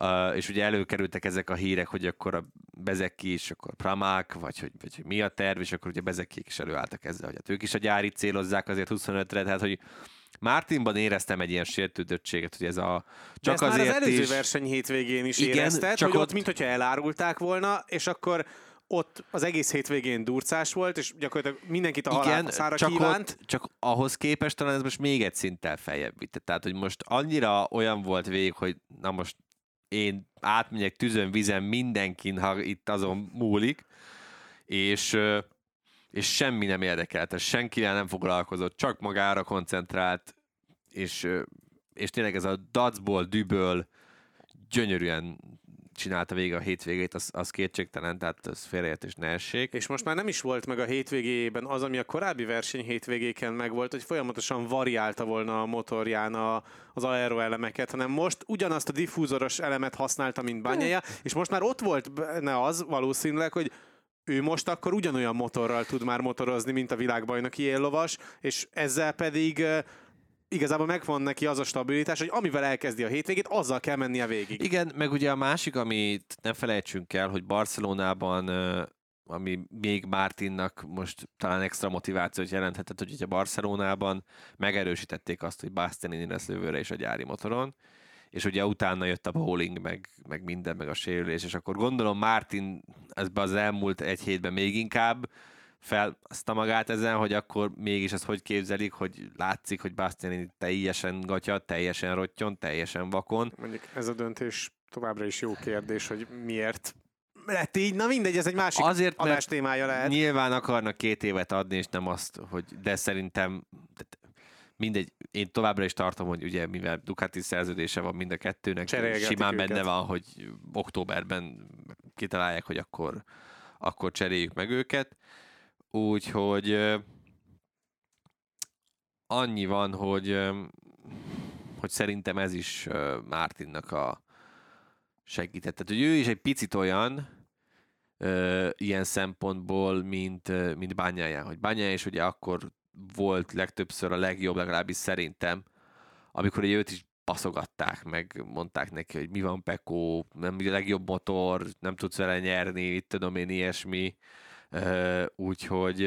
Uh, és ugye előkerültek ezek a hírek, hogy akkor a Bezeki is, akkor Pramák, vagy hogy, vagy hogy mi a terv, és akkor ugye Bezekiek is előálltak ezzel, hogy hát ők is a gyári célozzák azért 25-re, tehát hogy Mártinban éreztem egy ilyen sértődöttséget, hogy ez a De csak ezt már azért az előző is... verseny hétvégén is Igen, érezted, csak hogy ott, ott- mint hogyha elárulták volna, és akkor ott az egész hétvégén durcás volt, és gyakorlatilag mindenkit a Igen, halálszára csak, kívánt. ott, csak ahhoz képest talán ez most még egy szinttel feljebb vitte. Tehát, hogy most annyira olyan volt végig, hogy na most én átmegyek tűzön, vizen mindenkin, ha itt azon múlik, és, és semmi nem érdekelte, senkivel nem foglalkozott, csak magára koncentrált, és, és tényleg ez a dacból, düböl gyönyörűen csinálta végig a hétvégét, az, az kétségtelen, tehát az félreértés ne essék. És most már nem is volt meg a hétvégében az, ami a korábbi verseny hétvégéken megvolt, hogy folyamatosan variálta volna a motorján a, az aeroelemeket, hanem most ugyanazt a diffúzoros elemet használta, mint bányája, és most már ott volt benne az valószínűleg, hogy ő most akkor ugyanolyan motorral tud már motorozni, mint a világbajnoki éllovas, és ezzel pedig igazából megvan neki az a stabilitás, hogy amivel elkezdi a hétvégét, azzal kell mennie végig. Igen, meg ugye a másik, amit ne felejtsünk el, hogy Barcelonában ami még Martinnak most talán extra motivációt jelenthetett, hogy ugye Barcelonában megerősítették azt, hogy Bastianini lesz lövőre és a gyári motoron, és ugye utána jött a bowling, meg, meg minden, meg a sérülés, és akkor gondolom Martin ezben az elmúlt egy hétben még inkább felhozta magát ezen, hogy akkor mégis ezt hogy képzelik, hogy látszik, hogy Bastianini teljesen gatya, teljesen rottyon, teljesen vakon. Mondjuk ez a döntés továbbra is jó kérdés, hogy miért lett így. Na mindegy, ez egy másik Azért, adás témája lehet. Nyilván akarnak két évet adni, és nem azt, hogy de szerintem mindegy, én továbbra is tartom, hogy ugye mivel Ducati szerződése van mind a kettőnek, simán őket. benne van, hogy októberben kitalálják, hogy akkor, akkor cseréljük meg őket. Úgyhogy annyi van, hogy, hogy szerintem ez is Mártinnak a segített. Tehát, hogy ő is egy picit olyan, ilyen szempontból, mint, mint Bányája. Hogy Bányája is ugye akkor volt legtöbbször a legjobb, legalábbis szerintem, amikor ugye őt is baszogatták, meg mondták neki, hogy mi van Pekó, nem a legjobb motor, nem tudsz vele nyerni, itt tudom én ilyesmi. Úgyhogy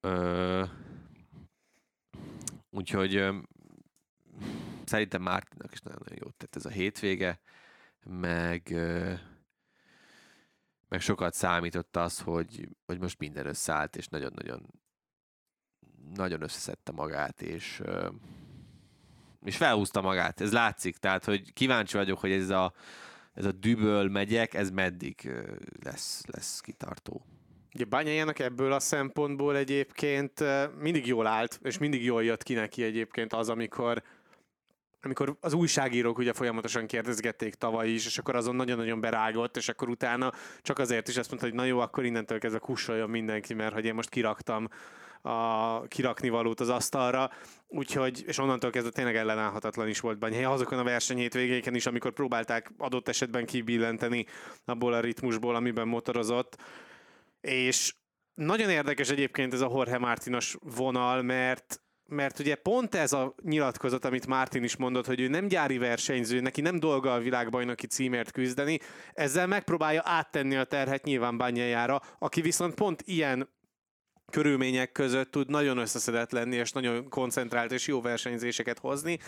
ö, úgyhogy ö, szerintem Mártinak is nagyon-nagyon jót tett ez a hétvége, meg ö, meg sokat számított az, hogy, hogy most minden összeállt, és nagyon-nagyon nagyon összeszedte magát, és, ö, és felhúzta magát. Ez látszik, tehát, hogy kíváncsi vagyok, hogy ez a, ez a düböl megyek, ez meddig lesz, lesz kitartó. Ugye Bányájának ebből a szempontból egyébként mindig jól állt, és mindig jól jött ki neki egyébként az, amikor amikor az újságírók ugye folyamatosan kérdezgették tavaly is, és akkor azon nagyon-nagyon berágott, és akkor utána csak azért is azt mondta, hogy na jó, akkor innentől kezdve kussoljon mindenki, mert hogy én most kiraktam a kirakni valót az asztalra, úgyhogy, és onnantól kezdve tényleg ellenállhatatlan is volt Banyai. Azokon a verseny hétvégéken is, amikor próbálták adott esetben kibillenteni abból a ritmusból, amiben motorozott, és nagyon érdekes egyébként ez a Jorge Martinos vonal, mert mert ugye pont ez a nyilatkozat, amit Martin is mondott, hogy ő nem gyári versenyző, neki nem dolga a világbajnoki címért küzdeni, ezzel megpróbálja áttenni a terhet nyilván bányájára, aki viszont pont ilyen körülmények között tud nagyon összeszedett lenni, és nagyon koncentrált és jó versenyzéseket hozni.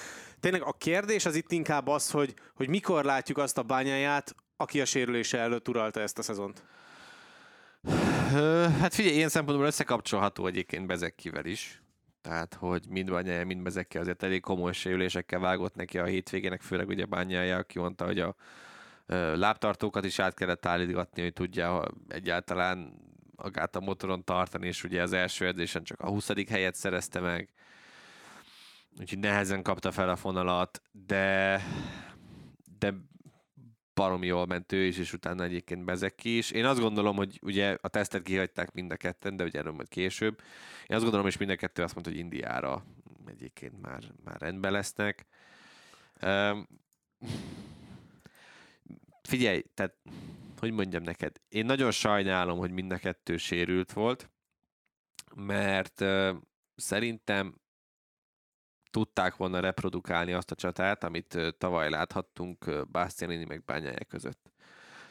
Tényleg a kérdés az itt inkább az, hogy, hogy mikor látjuk azt a bányáját, aki a sérülése előtt uralta ezt a szezont. Hát figyelj, ilyen szempontból összekapcsolható egyébként Bezekkivel is. Tehát, hogy mind Bányája, mind Bezekki azért elég komoly sérülésekkel vágott neki a hétvégének, főleg ugye Bányája, aki mondta, hogy a lábtartókat is át kellett állítgatni, hogy tudja egyáltalán magát a motoron tartani, és ugye az első edzésen csak a 20. helyet szerezte meg, úgyhogy nehezen kapta fel a fonalat, de de baromi jól ment ő is, és utána egyébként Bezeki is. Én azt gondolom, hogy ugye a tesztet kihagyták mind a ketten, de ugye erről majd később. Én azt gondolom, és mind a kettő azt mondta, hogy Indiára egyébként már, már rendben lesznek. Um, figyelj, tehát hogy mondjam neked, én nagyon sajnálom, hogy mind a kettő sérült volt, mert uh, szerintem tudták volna reprodukálni azt a csatát, amit ö, tavaly láthattunk ö, Bastianini meg Bányája között.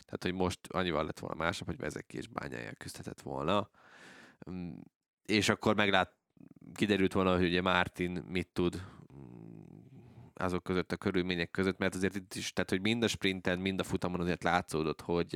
Tehát, hogy most annyival lett volna másabb, hogy Bezeki és Bányája küzdhetett volna. Mm, És akkor meglát, kiderült volna, hogy ugye Martin mit tud azok között a körülmények között, mert azért itt is, tehát hogy mind a sprinten, mind a futamon azért látszódott, hogy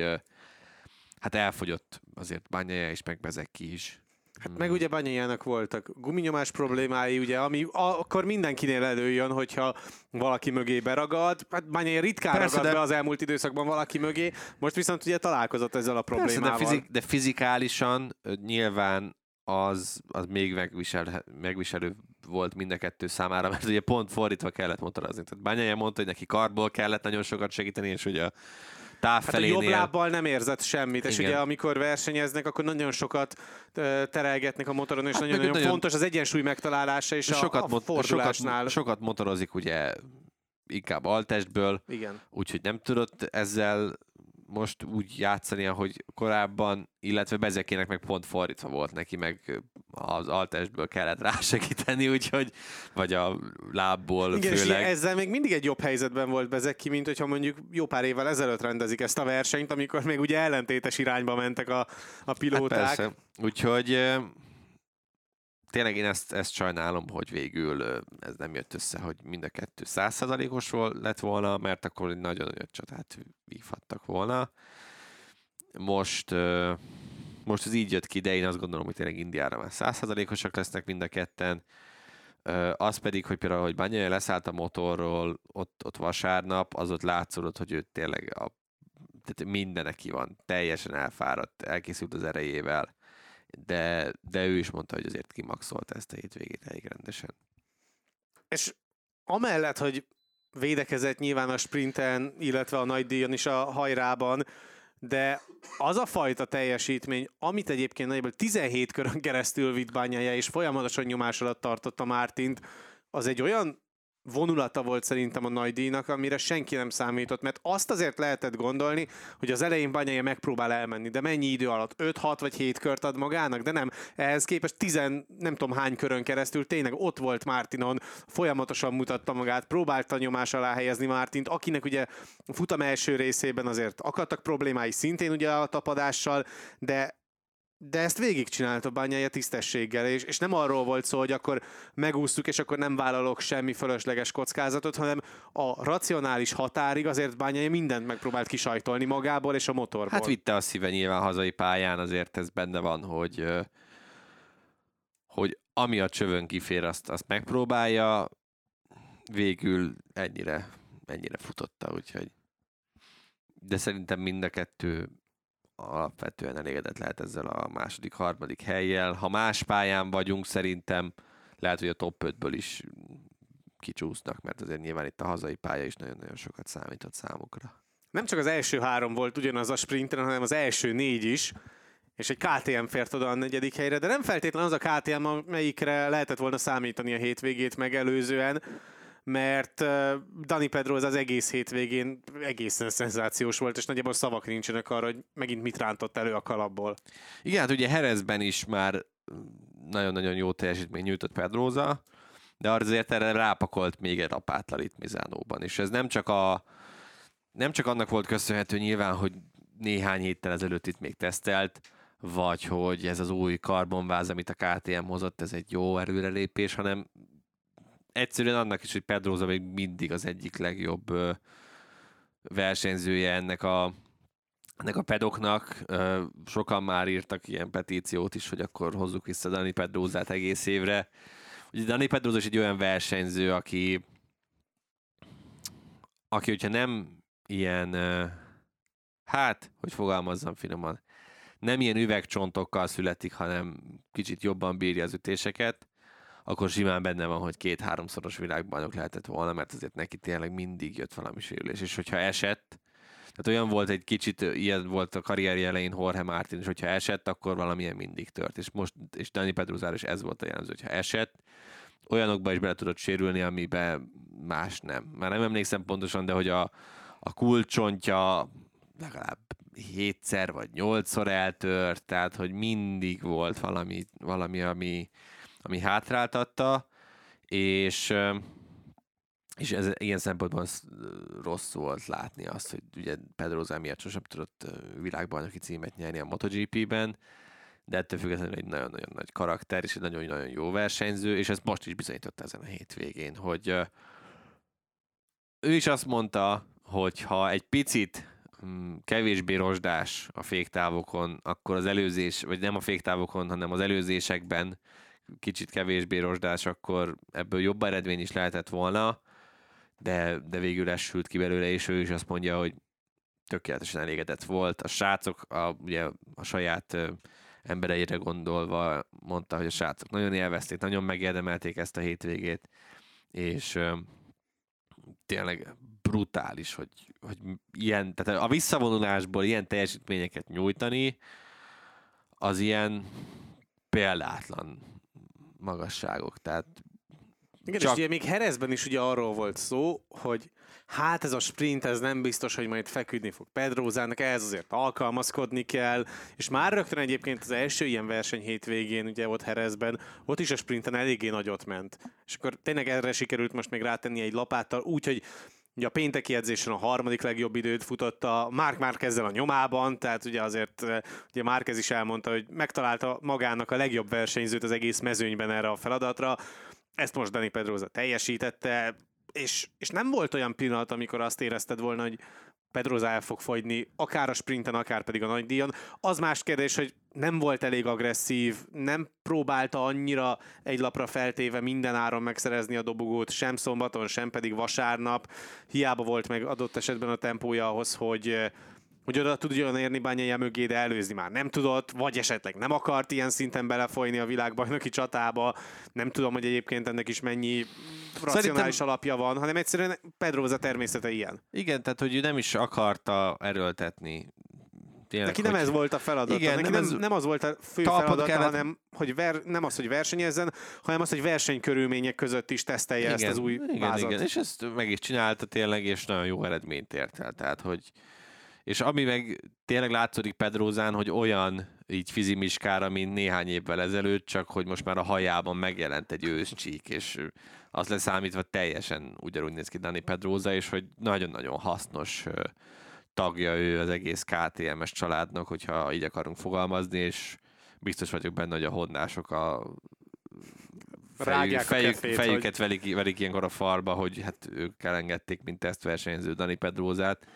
hát elfogyott azért Banyaja is, meg Bezeki is. Hát meg ugye Banyajának voltak guminyomás problémái, ugye, ami akkor mindenkinél előjön, hogyha valaki mögé beragad. Hát Banyaja ritkán Persze, ragad de... be az elmúlt időszakban valaki mögé, most viszont ugye találkozott ezzel a problémával. Persze, de, fizik, de fizikálisan nyilván az, az még megvisel, megviselő volt mind a kettő számára, mert ugye pont fordítva kellett motorozni. Tehát Bányája mondta, hogy neki karból kellett nagyon sokat segíteni, és hogy a távfelénél... Hát a jobb lábbal nem érzett semmit, Igen. és ugye amikor versenyeznek, akkor nagyon sokat terelgetnek a motoron, és hát nagyon, nagyon, nagyon fontos az egyensúly megtalálása, és sokat, a, a fordulásnál. Sokat, sokat motorozik ugye inkább altestből, Igen. úgyhogy nem tudott ezzel most úgy játszani, ahogy korábban, illetve Bezekének meg pont fordítva volt neki, meg az altestből kellett rásegíteni, úgyhogy, vagy a lábból Igen, főleg. És ezzel még mindig egy jobb helyzetben volt Bezeki, mint hogyha mondjuk jó pár évvel ezelőtt rendezik ezt a versenyt, amikor még ugye ellentétes irányba mentek a, a pilóták. Hát persze. Úgyhogy tényleg én ezt, ezt sajnálom, hogy végül ez nem jött össze, hogy mind a kettő százszerzalékos lett volna, mert akkor nagyon nagy csatát vívhattak volna. Most, most ez így jött ki, de én azt gondolom, hogy tényleg Indiára már százszerzalékosak lesznek mind a ketten. Az pedig, hogy például, hogy Banyai leszállt a motorról ott, ott vasárnap, az ott látszódott, hogy ő tényleg a, tehát minden neki van, teljesen elfáradt, elkészült az erejével de, de ő is mondta, hogy azért kimaxolta ezt a hétvégét elég rendesen. És amellett, hogy védekezett nyilván a sprinten, illetve a nagy díjon is a hajrában, de az a fajta teljesítmény, amit egyébként nagyjából 17 körön keresztül vitt bányája, és folyamatosan nyomás alatt tartotta Mártint, az egy olyan vonulata volt szerintem a nagy díjnak, amire senki nem számított, mert azt azért lehetett gondolni, hogy az elején Banyaja megpróbál elmenni, de mennyi idő alatt? 5-6 vagy 7 kört ad magának? De nem, ehhez képest 10 nem tudom hány körön keresztül tényleg ott volt Mártinon, folyamatosan mutatta magát, próbálta nyomás alá helyezni Mártint, akinek ugye futam első részében azért akadtak problémái szintén ugye a tapadással, de de ezt végigcsinálta Bányája tisztességgel, és, és nem arról volt szó, hogy akkor megúsztuk, és akkor nem vállalok semmi fölösleges kockázatot, hanem a racionális határig azért Bányája mindent megpróbált kisajtolni magából és a motorból. Hát vitte a szíve nyilván hazai pályán, azért ez benne van, hogy hogy ami a csövön kifér, azt, azt megpróbálja, végül ennyire, ennyire futotta, úgyhogy de szerintem mind a kettő alapvetően elégedett lehet ezzel a második, harmadik helyjel. Ha más pályán vagyunk, szerintem lehet, hogy a top 5-ből is kicsúsznak, mert azért nyilván itt a hazai pálya is nagyon-nagyon sokat számított számukra. Nem csak az első három volt ugyanaz a sprinten, hanem az első négy is, és egy KTM fért oda a negyedik helyre, de nem feltétlenül az a KTM, amelyikre lehetett volna számítani a hétvégét megelőzően mert Dani Pedroza az egész hétvégén egészen szenzációs volt, és nagyjából szavak nincsenek arra, hogy megint mit rántott elő a kalapból. Igen, hát ugye Herezben is már nagyon-nagyon jó teljesítmény nyújtott Pedroza, de azért erre rápakolt még egy rapátlan itt Mizánóban, és ez nem csak a nem csak annak volt köszönhető nyilván, hogy néhány héttel ezelőtt itt még tesztelt, vagy hogy ez az új karbonváz, amit a KTM hozott, ez egy jó erőrelépés, hanem egyszerűen annak is, hogy Pedroza még mindig az egyik legjobb versenyzője ennek a, ennek a pedoknak. Sokan már írtak ilyen petíciót is, hogy akkor hozzuk vissza Dani Pedrózát egész évre. Ugye Dani Pedroza is egy olyan versenyző, aki aki, hogyha nem ilyen, hát, hogy fogalmazzam finoman, nem ilyen üvegcsontokkal születik, hanem kicsit jobban bírja az ütéseket, akkor simán benne van, hogy két-háromszoros világbajnok lehetett volna, mert azért neki tényleg mindig jött valami sérülés, és hogyha esett, tehát olyan volt egy kicsit, ilyen volt a karrierje elején Jorge Martin, és hogyha esett, akkor valamilyen mindig tört. És most, és Dani Pedruzár is ez volt a jellemző, hogyha esett, olyanokba is bele tudott sérülni, amiben más nem. Már nem emlékszem pontosan, de hogy a, a kulcsontja legalább hétszer vagy nyolcszor eltört, tehát hogy mindig volt valami, valami ami, ami hátráltatta, és és ez ilyen szempontból rossz volt látni azt, hogy ugye Pedro miatt sosem tudott világbajnoki címet nyerni a MotoGP-ben, de ettől függetlenül egy nagyon-nagyon nagy karakter, és egy nagyon-nagyon jó versenyző, és ez most is bizonyította ezen a hétvégén, hogy ő is azt mondta, hogy ha egy picit mm, kevésbé rozsdás a féktávokon, akkor az előzés, vagy nem a féktávokon, hanem az előzésekben kicsit kevésbé rozsdás, akkor ebből jobb eredmény is lehetett volna, de, de végül esült ki belőle, és ő is azt mondja, hogy tökéletesen elégedett volt. A srácok, a, ugye a saját ö, embereire gondolva mondta, hogy a srácok nagyon élvezték, nagyon megérdemelték ezt a hétvégét, és ö, tényleg brutális, hogy, hogy ilyen, tehát a visszavonulásból ilyen teljesítményeket nyújtani, az ilyen példátlan magasságok. Tehát Igen, Csak- és ugye még Herezben is ugye arról volt szó, hogy hát ez a sprint, ez nem biztos, hogy majd feküdni fog Pedrózának, ehhez azért alkalmazkodni kell, és már rögtön egyébként az első ilyen verseny hétvégén, ugye ott Herezben, ott is a sprinten eléggé nagyot ment. És akkor tényleg erre sikerült most még rátenni egy lapáttal, úgyhogy Ugye a pénteki edzésen a harmadik legjobb időt futotta, Mark Márkezzel a nyomában, tehát ugye azért eh, ugye Márkez is elmondta, hogy megtalálta magának a legjobb versenyzőt az egész mezőnyben erre a feladatra. Ezt most Dani Pedroza teljesítette, és, és nem volt olyan pillanat, amikor azt érezted volna, hogy Pedroza el fog fogyni, akár a sprinten, akár pedig a nagy díjon. Az más kérdés, hogy nem volt elég agresszív, nem próbálta annyira egy lapra feltéve minden áron megszerezni a dobogót, sem szombaton, sem pedig vasárnap. Hiába volt meg adott esetben a tempója ahhoz, hogy hogy oda tudjon érni Bányája mögé, de előzni már nem tudott, vagy esetleg nem akart ilyen szinten belefolyni a világbajnoki csatába. Nem tudom, hogy egyébként ennek is mennyi racionális alapja van, hanem egyszerűen Pedroza természete ilyen. igen, tehát hogy ő nem is akarta erőltetni. Tényleg, Neki nem hogy- ez volt a feladata. Igen, Neki nem ez- nem az volt a fő Talpon feladata, kellett- hanem hogy ver, nem az, hogy versenyezzen, hanem az, hogy versenykörülmények között is tesztelje ezt az új igen, vázat. igen, és ezt meg is csinálta tényleg, és nagyon jó eredményt ért el. Tehát, hogy és ami meg tényleg látszódik Pedrózán, hogy olyan így fizimiskára, mint néhány évvel ezelőtt, csak hogy most már a hajában megjelent egy őszcsík, és az leszámítva teljesen ugyanúgy néz ki Dani Pedróza, és hogy nagyon-nagyon hasznos tagja ő az egész KTMS családnak, hogyha így akarunk fogalmazni, és biztos vagyok benne, hogy a honnások a Rágják a fejük, kefét, fejüket velik, velik ilyenkor a falba, hogy hát ők elengedték, mint tesztversenyző Dani Pedrózát,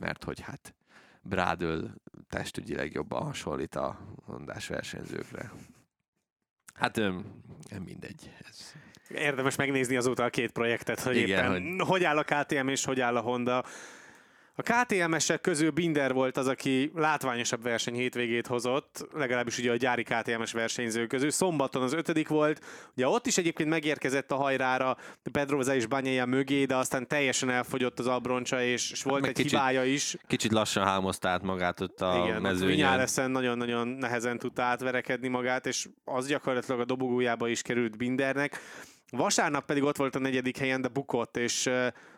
mert hogy hát Brádöl testügyileg jobban hasonlít a hondás versenyzőkre. Hát nem mindegy. Ez, Érdemes megnézni azóta a két projektet, hogy Igen, éppen hogy... hogy áll a KTM és hogy áll a Honda. A KTM-esek közül Binder volt az, aki látványosabb verseny hétvégét hozott, legalábbis ugye a gyári KTM-es versenyző közül. Szombaton az ötödik volt, ugye ott is egyébként megérkezett a hajrára Pedroza és Banyaja mögé, de aztán teljesen elfogyott az abroncsa, és, és volt meg egy kicsit hibája is. kicsit lassan hámozta át magát ott a Igen, mezőnyen. Vinyáleszen nagyon-nagyon nehezen tudta átverekedni magát, és az gyakorlatilag a dobogójába is került Bindernek. Vasárnap pedig ott volt a negyedik helyen, de bukott, és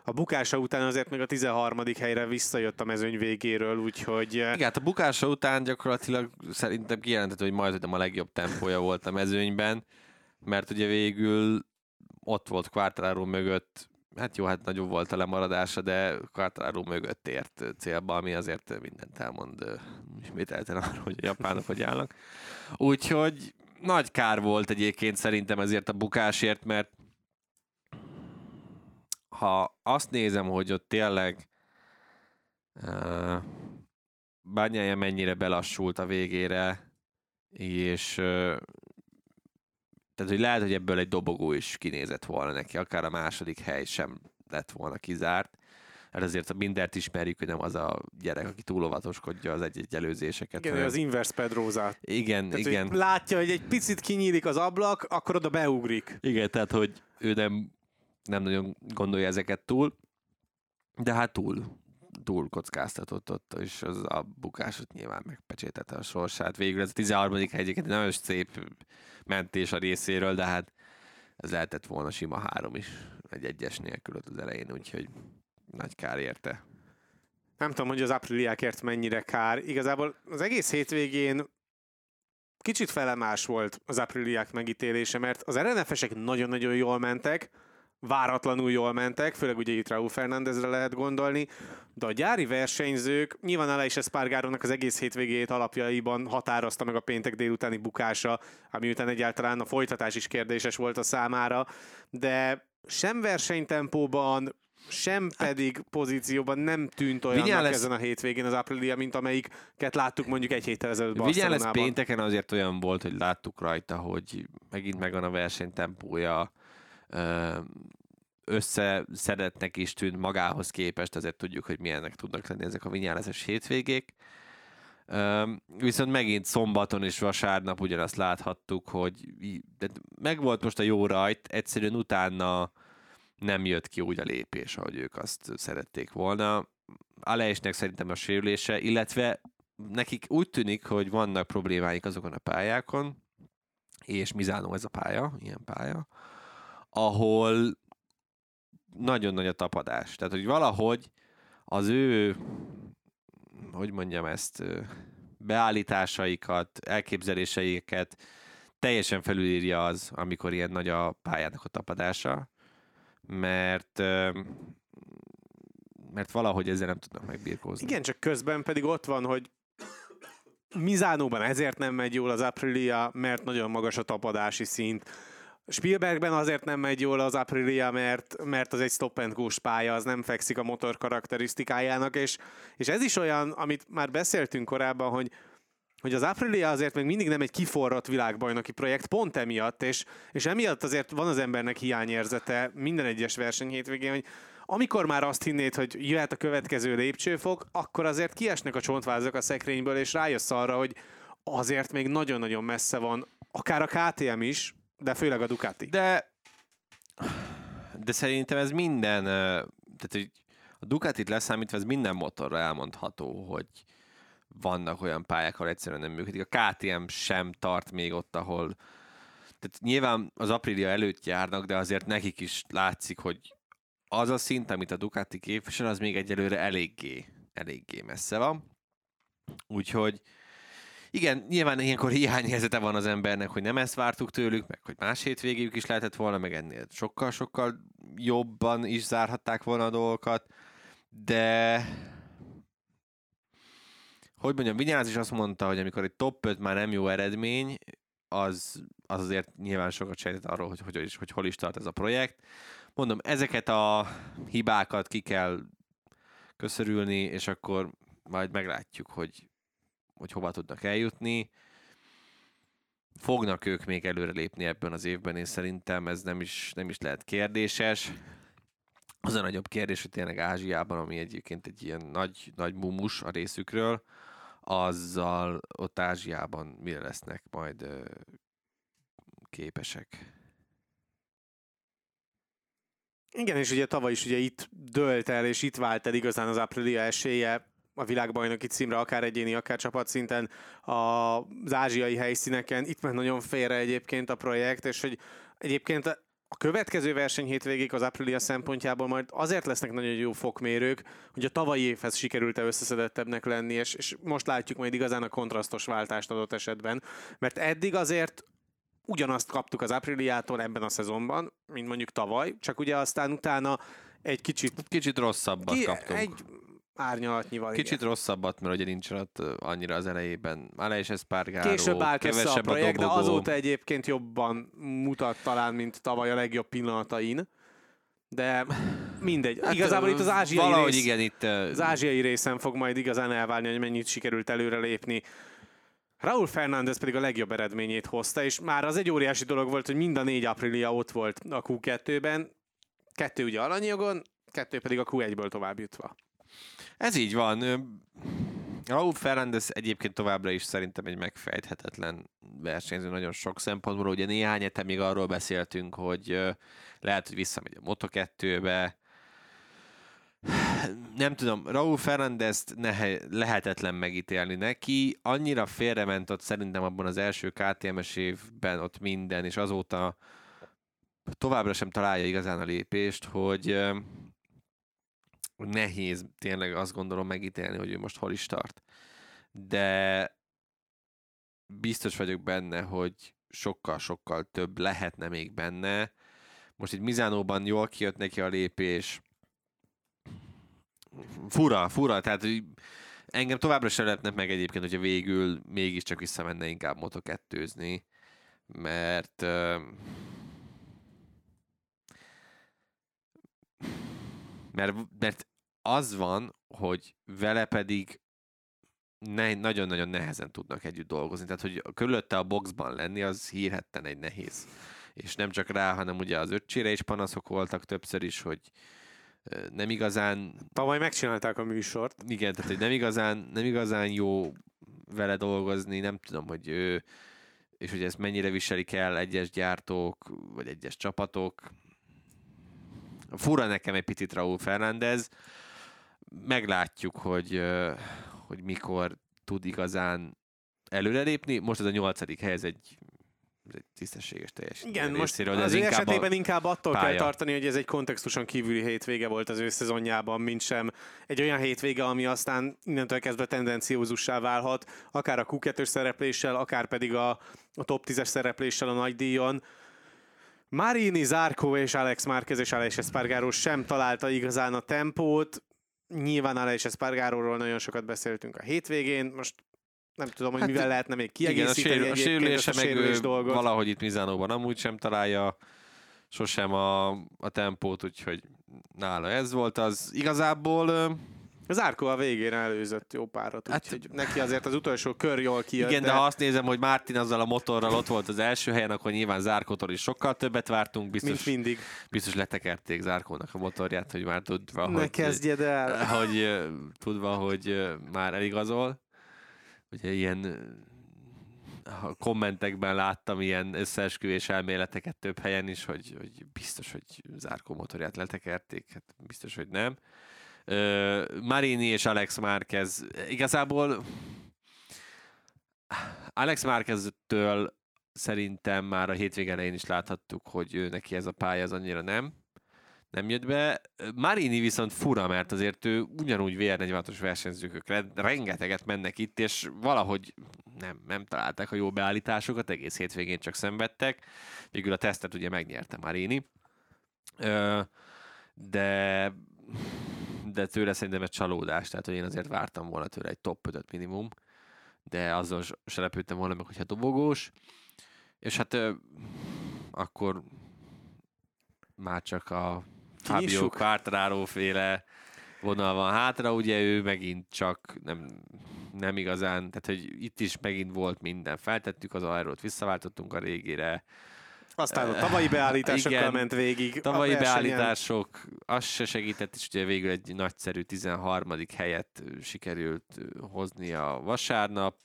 a bukása után azért még a 13. helyre visszajött a mezőny végéről, úgyhogy Igen, hát a bukása után gyakorlatilag szerintem kijelentett, hogy majd, hogy a legjobb tempója volt a mezőnyben, mert ugye végül ott volt Quartararo mögött, hát jó, hát nagyobb volt a lemaradása, de Quartararo mögött ért célba, ami azért mindent elmond ismételten arról, hogy a japánok hogy állnak. Úgyhogy nagy kár volt egyébként szerintem ezért a bukásért, mert ha azt nézem, hogy ott tényleg uh, bányája mennyire belassult a végére, és uh, tehát, hogy lehet, hogy ebből egy dobogó is kinézett volna neki, akár a második hely sem lett volna kizárt. Mert azért a Bindert ismerjük, hogy nem az a gyerek, aki túl óvatoskodja az egy-egy előzéseket. igen, hanem- az inverse Pedroza. igen, Tehát, igen. Hogy látja, hogy egy picit kinyílik az ablak, akkor oda beugrik. Igen, tehát, hogy ő nem, nem nagyon gondolja ezeket túl, de hát túl, túl kockáztatott ott, és az a bukásot nyilván megpecsétette a sorsát. Végül ez a 13. hely egyébként egy nagyon szép mentés a részéről, de hát ez lehetett volna sima három is, egy egyes nélkül ott az elején, úgyhogy nagy kár érte. Nem tudom, hogy az apriliákért mennyire kár. Igazából az egész hétvégén kicsit felemás volt az apriliák megítélése, mert az RNF-esek nagyon-nagyon jól mentek, váratlanul jól mentek, főleg ugye itt Raúl Fernándezre lehet gondolni, de a gyári versenyzők, nyilván Aleix Espargarónak az egész hétvégét alapjaiban határozta meg a péntek délutáni bukása, ami után egyáltalán a folytatás is kérdéses volt a számára, de sem versenytempóban, sem pedig pozícióban nem tűnt olyannak Vinyales- ezen a hétvégén az Aprilia, mint amelyiket láttuk mondjuk egy héttel ezelőtt Vigyen lesz pénteken azért olyan volt, hogy láttuk rajta, hogy megint megvan a versenytempója, összeszedetnek is tűnt magához képest, azért tudjuk, hogy milyennek tudnak lenni ezek a vinyálezes hétvégék. Ö, Viszont megint szombaton és vasárnap ugyanazt láthattuk, hogy de megvolt most a jó rajt, egyszerűen utána nem jött ki úgy a lépés, ahogy ők azt szerették volna. Alejsnek szerintem a sérülése, illetve nekik úgy tűnik, hogy vannak problémáik azokon a pályákon, és Mizánó ez a pálya, ilyen pálya, ahol nagyon nagy a tapadás. Tehát, hogy valahogy az ő, hogy mondjam ezt, beállításaikat, elképzeléseiket teljesen felülírja az, amikor ilyen nagy a pályának a tapadása, mert mert valahogy ezzel nem tudnak megbírkozni. Igen, csak közben pedig ott van, hogy Mizánóban ezért nem megy jól az Aprilia, mert nagyon magas a tapadási szint. Spielbergben azért nem megy jól az Aprilia, mert, mert az egy stop and go pálya, az nem fekszik a motor karakterisztikájának, és, és ez is olyan, amit már beszéltünk korábban, hogy hogy az Aprilia azért még mindig nem egy kiforrott világbajnoki projekt, pont emiatt, és, és emiatt azért van az embernek hiányérzete minden egyes verseny hétvégén, hogy amikor már azt hinnéd, hogy jöhet a következő lépcsőfok, akkor azért kiesnek a csontvázak a szekrényből, és rájössz arra, hogy azért még nagyon-nagyon messze van, akár a KTM is, de főleg a Ducati. De, de szerintem ez minden, tehát hogy a Ducatit leszámítva ez minden motorra elmondható, hogy vannak olyan pályák, ahol egyszerűen nem működik. A KTM sem tart még ott, ahol tehát nyilván az Aprilia előtt járnak, de azért nekik is látszik, hogy az a szint, amit a Ducati képvisel, az még egyelőre eléggé, eléggé messze van. Úgyhogy igen, nyilván ilyenkor hiányérzete van az embernek, hogy nem ezt vártuk tőlük, meg hogy más hétvégéjük is lehetett volna, meg ennél sokkal-sokkal jobban is zárhatták volna a dolgokat, de hogy mondjam, Vinyáz is azt mondta, hogy amikor egy top 5 már nem jó eredmény, az, az azért nyilván sokat sejtett arról, hogy, hogy, hogy, hogy hol is tart ez a projekt. Mondom, ezeket a hibákat ki kell köszörülni, és akkor majd meglátjuk, hogy, hogy hova tudnak eljutni. Fognak ők még előrelépni ebben az évben, és szerintem ez nem is, nem is lehet kérdéses. Az a nagyobb kérdés, hogy tényleg Ázsiában, ami egyébként egy ilyen nagy, nagy mumus a részükről, azzal ott Ázsiában mire lesznek majd ö, képesek. Igen, és ugye tavaly is ugye itt dölt el, és itt vált el igazán az Aprilia esélye a világbajnoki címre, akár egyéni, akár csapatszinten az ázsiai helyszíneken. Itt ment nagyon félre egyébként a projekt, és hogy egyébként a következő verseny hétvégék az Aprilia szempontjából majd azért lesznek nagyon jó fokmérők, hogy a tavalyi évhez sikerült-e összeszedettebbnek lenni, és, és most látjuk majd igazán a kontrasztos váltást adott esetben, mert eddig azért ugyanazt kaptuk az Apriliától ebben a szezonban, mint mondjuk tavaly, csak ugye aztán utána egy kicsit Kicsit rosszabbat ki, kaptunk. egy árnyalatnyival. Kicsit igen. rosszabbat, mert ugye nincsen ott annyira az elejében. Alej és Espargaro, Később állt össze a kevesebb projekt, de dobogó. azóta egyébként jobban mutat talán, mint tavaly a legjobb pillanatain. De mindegy. Hát, Igazából itt az ázsiai Valahogy rész, igen, itt az ázsiai részen fog majd igazán elválni, hogy mennyit sikerült előrelépni. Raúl Fernández pedig a legjobb eredményét hozta, és már az egy óriási dolog volt, hogy mind a négy Aprilia ott volt a Q2-ben. Kettő ugye aranyjogon, kettő pedig a Q1-ből tovább jutva. Ez így van. Raúl Fernández egyébként továbbra is szerintem egy megfejthetetlen versenyző nagyon sok szempontból. Ugye néhány hete még arról beszéltünk, hogy lehet, hogy visszamegy a Moto2-be. Nem tudom, Raúl Fernández nehe, lehetetlen megítélni neki. Annyira félrement ott szerintem abban az első KTM-es évben ott minden, és azóta továbbra sem találja igazán a lépést, hogy nehéz tényleg azt gondolom megítélni, hogy ő most hol is tart. De biztos vagyok benne, hogy sokkal-sokkal több lehetne még benne. Most itt Mizánóban jól kijött neki a lépés. Fura, fura, tehát engem továbbra sem lehetnek meg egyébként, hogyha végül mégiscsak visszamenne inkább moto mert Mert, mert az van, hogy vele pedig ne, nagyon-nagyon nehezen tudnak együtt dolgozni. Tehát, hogy körülötte a boxban lenni, az hírhetten egy nehéz. És nem csak rá, hanem ugye az öccsére is panaszok voltak többször is, hogy nem igazán... Tavaly megcsinálták a műsort. Igen, tehát hogy nem igazán, nem igazán jó vele dolgozni, nem tudom, hogy ő, és hogy ezt mennyire viselik el egyes gyártók, vagy egyes csapatok. Fura nekem egy picit Raúl Fernández. Meglátjuk, hogy, hogy mikor tud igazán előrelépni. Most ez a nyolcadik hely, ez egy ez egy tisztességes teljesítmény. Igen, most részéről, az ő inkább esetében inkább attól pálya. kell tartani, hogy ez egy kontextuson kívüli hétvége volt az ő szezonjában, mint sem egy olyan hétvége, ami aztán innentől kezdve tendenciózussá válhat, akár a Q2-ös szerepléssel, akár pedig a, a top 10-es szerepléssel a nagy díjon. Marini, Zárkó és Alex Márquez és Alex Espargaró sem találta igazán a tempót. Nyilván Alex Espargaróról nagyon sokat beszéltünk a hétvégén, most nem tudom, hogy hát, mivel lehetne még kiegészíteni igen, a, sérül, a sérülése meg dolgot. valahogy itt Mizánóban amúgy sem találja sosem a, a tempót, úgyhogy nála ez volt az. Igazából az Árkó a végén előzött jó párat, hát, úgyhogy neki azért az utolsó kör jól kijött. Igen, de, de ha azt nézem, hogy Martin azzal a motorral ott volt az első helyen, akkor nyilván Zárkótól is sokkal többet vártunk. Biztos, Mint mindig. Biztos letekerték Zárkónak a motorját, hogy már tudva, ne hogy, kezdjed el. Hogy, tudva, hogy már eligazol ugye ilyen a kommentekben láttam ilyen összeesküvés elméleteket több helyen is, hogy, hogy biztos, hogy zárkó motorját letekerték, hát biztos, hogy nem. Marini és Alex Márquez igazából Alex Márquez-től szerintem már a hétvége elején is láthattuk, hogy ő neki ez a pálya az annyira nem nem jött be. Marini viszont fura, mert azért ő ugyanúgy VR46-os versenyzők, rengeteget mennek itt, és valahogy nem, nem találták a jó beállításokat, egész hétvégén csak szenvedtek. Végül a tesztet ugye megnyerte Marini. De de tőle szerintem egy csalódás, tehát hogy én azért vártam volna tőle egy top 5 minimum, de azzal se lepődtem volna meg, hogyha dobogós. És hát akkor már csak a Fabio Quartararo féle vonal van hátra, ugye ő megint csak nem, nem igazán, tehát hogy itt is megint volt minden. Feltettük az aerót, visszaváltottunk a régére. Aztán a tavalyi beállításokkal Igen, ment végig. Tavalyi beállítások, az se segített, és ugye végül egy nagyszerű 13. helyet sikerült hozni a vasárnap,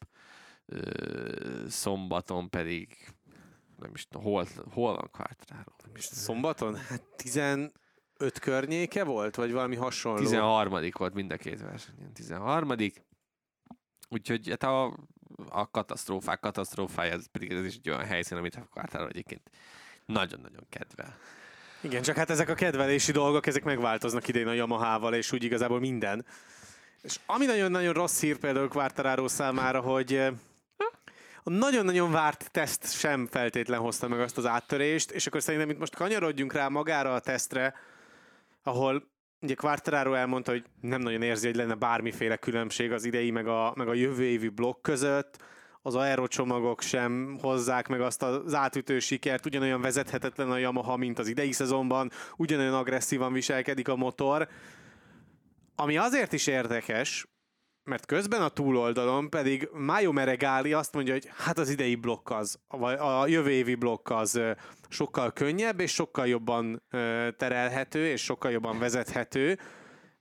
szombaton pedig nem is tudom, hol, hol van Quartararo? Szombaton? Hát 15 környéke volt, vagy valami hasonló? 13. volt mind a két verseny. 13. Úgyhogy hát a, a katasztrófák katasztrófája, ez pedig ez is egy olyan helyszín, amit a Quartararo egyébként nagyon-nagyon kedvel. Igen, csak hát ezek a kedvelési dolgok, ezek megváltoznak idén a Yamahával, és úgy igazából minden. És ami nagyon-nagyon rossz hír például Quartararo számára, hogy a nagyon-nagyon várt teszt sem feltétlen hozta meg azt az áttörést, és akkor szerintem itt most kanyarodjunk rá magára a tesztre, ahol ugye Quartararo elmondta, hogy nem nagyon érzi, hogy lenne bármiféle különbség az idei meg a, meg a jövő évi blokk között, az aerocsomagok sem hozzák meg azt az átütő sikert, ugyanolyan vezethetetlen a Yamaha, mint az idei szezonban, ugyanolyan agresszívan viselkedik a motor, ami azért is érdekes, mert közben a túloldalon pedig Mayo Meregali azt mondja, hogy hát az idei blokk az, vagy a jövő évi blokk az sokkal könnyebb, és sokkal jobban terelhető, és sokkal jobban vezethető,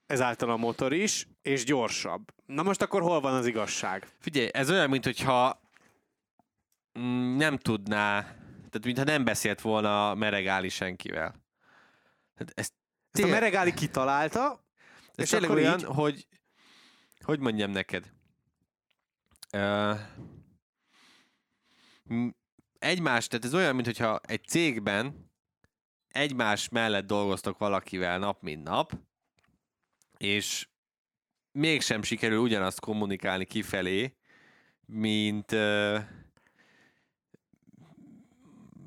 ezáltal a motor is, és gyorsabb. Na most akkor hol van az igazság? Figyelj, ez olyan, mint hogyha mm, nem tudná, tehát mintha nem beszélt volna Meregáli senkivel. Tehát ezt, ezt a Meregáli kitalálta, és tényleg olyan, így... hogy hogy mondjam neked? Uh, egymás, tehát ez olyan, mintha egy cégben egymás mellett dolgoztok valakivel nap, mint nap, és mégsem sikerül ugyanazt kommunikálni kifelé, mint,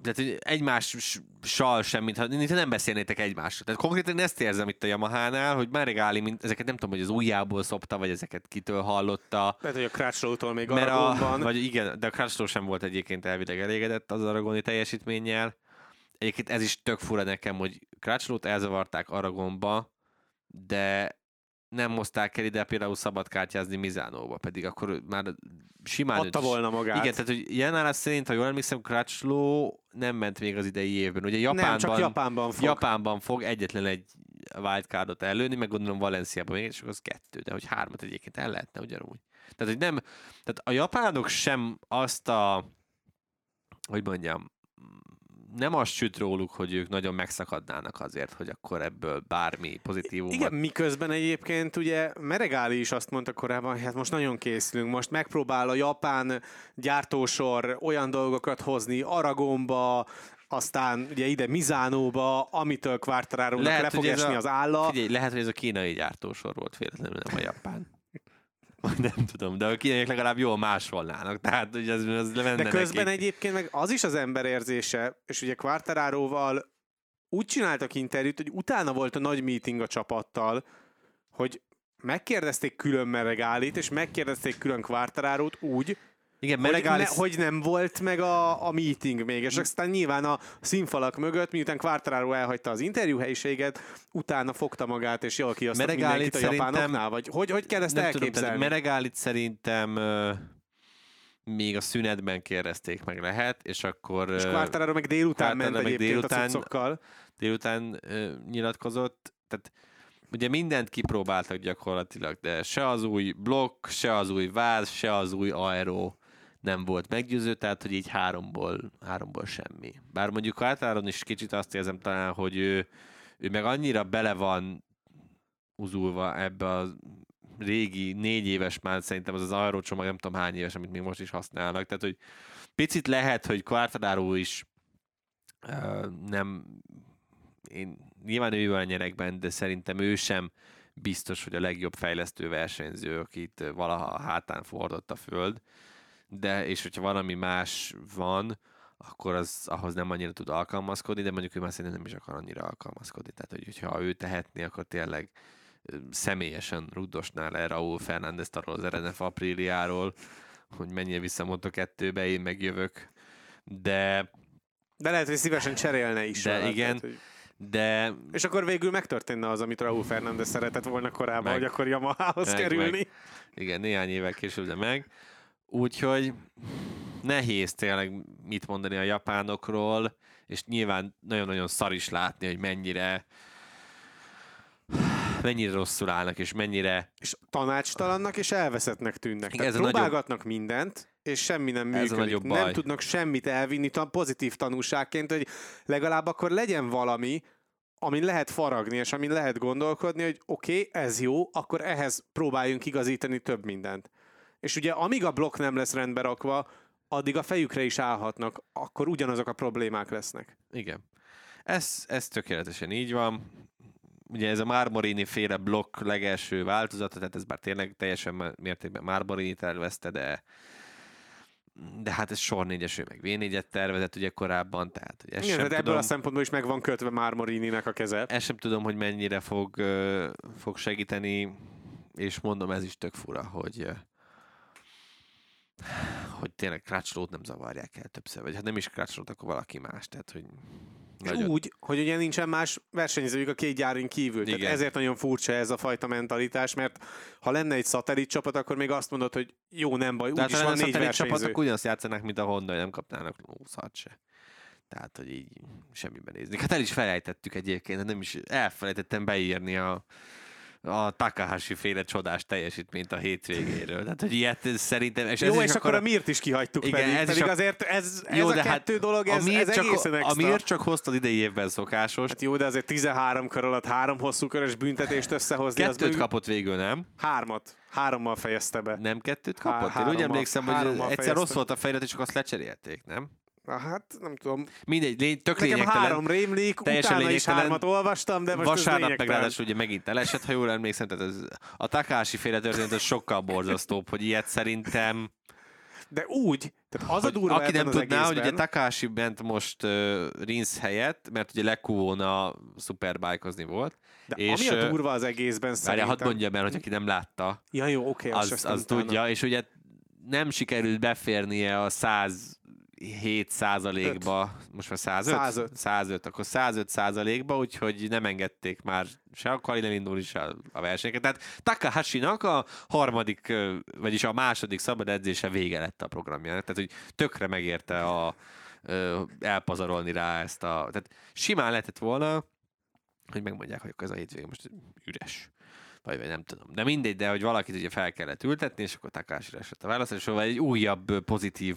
tehát egymással sem, mintha, mintha nem beszélnétek egymásról. Tehát konkrétan ezt érzem itt a Yamaha-nál, hogy Gáli, mint ezeket nem tudom, hogy az ujjából szopta, vagy ezeket kitől hallotta. Lehet, hogy a Crutchlow-tól még Aragonban. A, vagy igen, de a Crutchlow sem volt egyébként elvileg elégedett az aragoni teljesítménnyel. Egyébként ez is tök fura nekem, hogy Crutchlow-t elzavarták Aragonba, de nem hozták el ide például szabadkártyázni Mizánóba, pedig akkor már simán... Adta volna magát. Igen, tehát hogy Jenára szerint, ha jól emlékszem, Crutchlow nem ment még az idei évben. Ugye Japánban, nem, csak Japánban fog. Japánban fog egyetlen egy wildcardot előni, meg gondolom Valenciában még, és az kettő, de hogy hármat egyébként el lehetne ugyanúgy. Tehát, hogy nem, tehát a japánok sem azt a, hogy mondjam, nem azt süt róluk, hogy ők nagyon megszakadnának azért, hogy akkor ebből bármi pozitívum. Igen, miközben egyébként ugye Meregáli is azt mondta korábban, hogy hát most nagyon készülünk, most megpróbál a japán gyártósor olyan dolgokat hozni Aragonba, aztán ugye ide Mizánóba, amitől Quartararo-nak le fog esni a, az álla. Figyelj, lehet, hogy ez a kínai gyártósor volt véletlenül, nem a japán. nem tudom, de a kínaiak legalább jól másolnának, tehát hogy ez, ez De közben nekik. egyébként meg az is az ember érzése, és ugye Quartararoval úgy csináltak interjút, hogy utána volt a nagy meeting a csapattal, hogy megkérdezték külön Meregálit, és megkérdezték külön Quartararót úgy, igen, hogy, ne, hogy nem volt meg a, a meeting még, és aztán nyilván a színfalak mögött, miután Quartararo elhagyta az interjúhelyiséget, utána fogta magát, és jól kiasztott mindenkit a japánoknál, vagy hogy, hogy kell ezt elképzelni? Tudom, Meregálit szerintem még a szünetben kérdezték meg lehet, és akkor... És Quartararo meg délután ment meg egyébként délután, a cuccokkal. Délután nyilatkozott, tehát ugye mindent kipróbáltak gyakorlatilag, de se az új blokk, se az új váz, se az új aero nem volt meggyőző, tehát hogy így háromból, háromból semmi. Bár mondjuk általában is kicsit azt érzem talán, hogy ő, ő meg annyira bele van uzulva ebbe a régi, négy éves már szerintem az az arról csomag, nem tudom hány éves, amit még most is használnak, tehát hogy picit lehet, hogy Quartararo is uh, nem én nyilván ő van nyerekben, de szerintem ő sem biztos, hogy a legjobb fejlesztő versenyző, akit valaha hátán fordott a föld de és hogyha valami más van, akkor az ahhoz nem annyira tud alkalmazkodni, de mondjuk ő már szerintem nem is akar annyira alkalmazkodni. Tehát, hogy, hogyha ő tehetné, akkor tényleg személyesen rudosnál le Raúl Fernández arról az RNF apríliáról, hogy menjél vissza Moto kettőbe, én megjövök. De... De lehet, hogy szívesen cserélne is. De igen, tehát, hogy... de... És akkor végül megtörténne az, amit Raúl Fernández szeretett volna korábban, meg, hogy akkor Yamaha-hoz meg, kerülni. Meg. Igen, néhány évvel később, de meg. Úgyhogy nehéz tényleg mit mondani a japánokról, és nyilván nagyon-nagyon szar is látni, hogy mennyire mennyire rosszul állnak, és mennyire... És tanácstalannak, és elveszettnek tűnnek. Ez próbálgatnak nagyobb... mindent, és semmi nem működik. Nem baj. tudnak semmit elvinni pozitív tanúságként, hogy legalább akkor legyen valami, amin lehet faragni, és amin lehet gondolkodni, hogy oké, okay, ez jó, akkor ehhez próbáljunk igazítani több mindent. És ugye amíg a blokk nem lesz rendbe rakva, addig a fejükre is állhatnak, akkor ugyanazok a problémák lesznek. Igen. Ez, ez tökéletesen így van. Ugye ez a Marmorini féle blokk legelső változata, tehát ez már tényleg teljesen mértékben Marmorini tervezte, de de hát ez sor négyeső, meg V4-et tervezett ugye korábban, tehát ezt Igen, sem de ebből a szempontból is meg van kötve Marmorini-nek a keze. Ezt sem tudom, hogy mennyire fog, fog segíteni, és mondom, ez is tök fura, hogy hogy tényleg Crutchlót nem zavarják el többször, vagy hát nem is Crutchlót, akkor valaki más, tehát hogy nagyon... Úgy, hogy ugye nincsen más versenyzőjük a két gyárin kívül. Igen. Tehát ezért nagyon furcsa ez a fajta mentalitás, mert ha lenne egy szatellit csapat, akkor még azt mondod, hogy jó, nem baj, úgyis van négy versenyző. csapatok ugyanazt játszanak, mint a Honda, nem kapnának 20 se. Tehát, hogy így semmiben nézni. Hát el is felejtettük egyébként, nem is elfelejtettem beírni a, a Takahashi féle csodás teljesítményt a hétvégéről. Tehát, hogy ilyet szerintem... És Jó, ez és akkor a Mirt is kihagytuk igen, pedig, ez pedig a... azért ez, ez jó, a hát kettő hát dolog, ez, a ez csak, egészen extra. A Mirt csak hoztad idei évben szokásos. Hát jó, de azért 13 kör alatt három hosszú körös büntetést összehozni. Kettőt az kapott végül, nem? Hármat. Hárommal fejezte be. Nem kettőt kapott? Há- Én úgy emlékszem, hogy egyszer rossz volt a fejlet, és csak azt lecserélték, nem? Na hát, nem tudom. Mindegy, lény, tök Nekem lényegtelen. három rémlik, teljesen utána is hármat olvastam, de most Vasárnap meg ráadásul ugye megint elesett, ha jól emlékszem, tehát ez, a Takási féle történet az sokkal borzasztóbb, hogy ilyet szerintem de úgy, tehát az a durva Aki nem tudná, egészben... hogy ugye Takási ment most uh, Rinsz helyett, mert ugye Lekuvóna szuperbájkozni volt. De és, ami a durva az egészben szerintem... Várja, hadd mondja el, hogy aki nem látta. Ja, jó. Okay, az, az, az tudja, és ugye nem sikerült beférnie a száz 7 százalékba, most már 105? 105. 105, akkor 105 százalékba, úgyhogy nem engedték már se a Kalin elindulni, se a versenyeket. Tehát Takahashi-nak a harmadik, vagyis a második szabad edzése vége lett a programjának. Tehát, hogy tökre megérte a, elpazarolni rá ezt a... Tehát simán lehetett volna, hogy megmondják, hogy ez a hétvége most üres. Vagy, vagy nem tudom. De mindegy, de hogy valakit ugye fel kellett ültetni, és akkor Takásira esett a választás, és szóval egy újabb pozitív,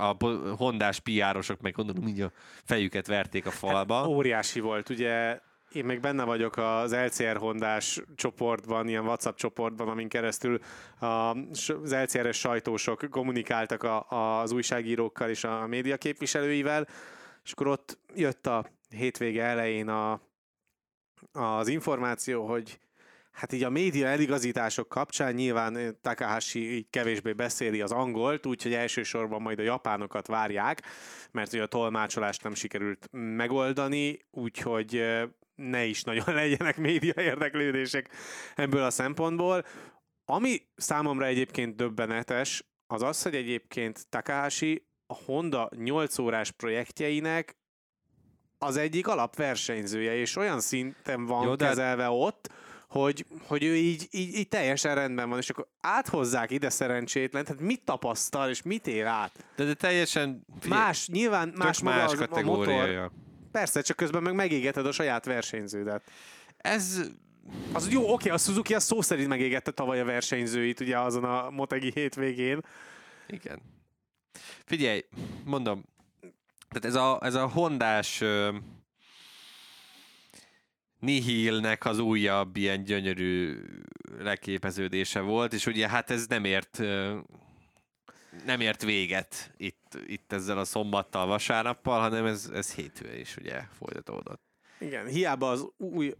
a hondás piárosok meg gondolom így a fejüket verték a falba. Óriási volt, ugye én még benne vagyok az LCR Hondás csoportban, ilyen WhatsApp csoportban, amin keresztül az LCR-es sajtósok kommunikáltak a, az újságírókkal és a média képviselőivel, és akkor ott jött a hétvége elején a, az információ, hogy hát így a média eligazítások kapcsán nyilván eh, Takahashi így kevésbé beszéli az angolt, úgyhogy elsősorban majd a japánokat várják, mert ugye a tolmácsolást nem sikerült megoldani, úgyhogy eh, ne is nagyon legyenek média érdeklődések ebből a szempontból. Ami számomra egyébként döbbenetes, az az, hogy egyébként Takahashi a Honda 8 órás projektjeinek az egyik alapversenyzője, és olyan szinten van Jó, de hát- kezelve ott, hogy, hogy ő így, így, így teljesen rendben van, és akkor áthozzák ide szerencsétlen, tehát mit tapasztal, és mit ér át? De, de teljesen figyelj, Más, nyilván más, maga más az, a motor. kategóriája. Persze, csak közben meg megégeted a saját versenyződet. Ez Az jó, oké, a Suzuki a szó szerint megégette tavaly a versenyzőit, ugye azon a Motegi hétvégén. Igen. Figyelj, mondom, tehát ez a, ez a hondás Nihilnek az újabb ilyen gyönyörű leképeződése volt, és ugye hát ez nem ért nem ért véget itt, itt ezzel a szombattal, vasárnappal, hanem ez, ez hétfő is ugye folytatódott. Igen, hiába az új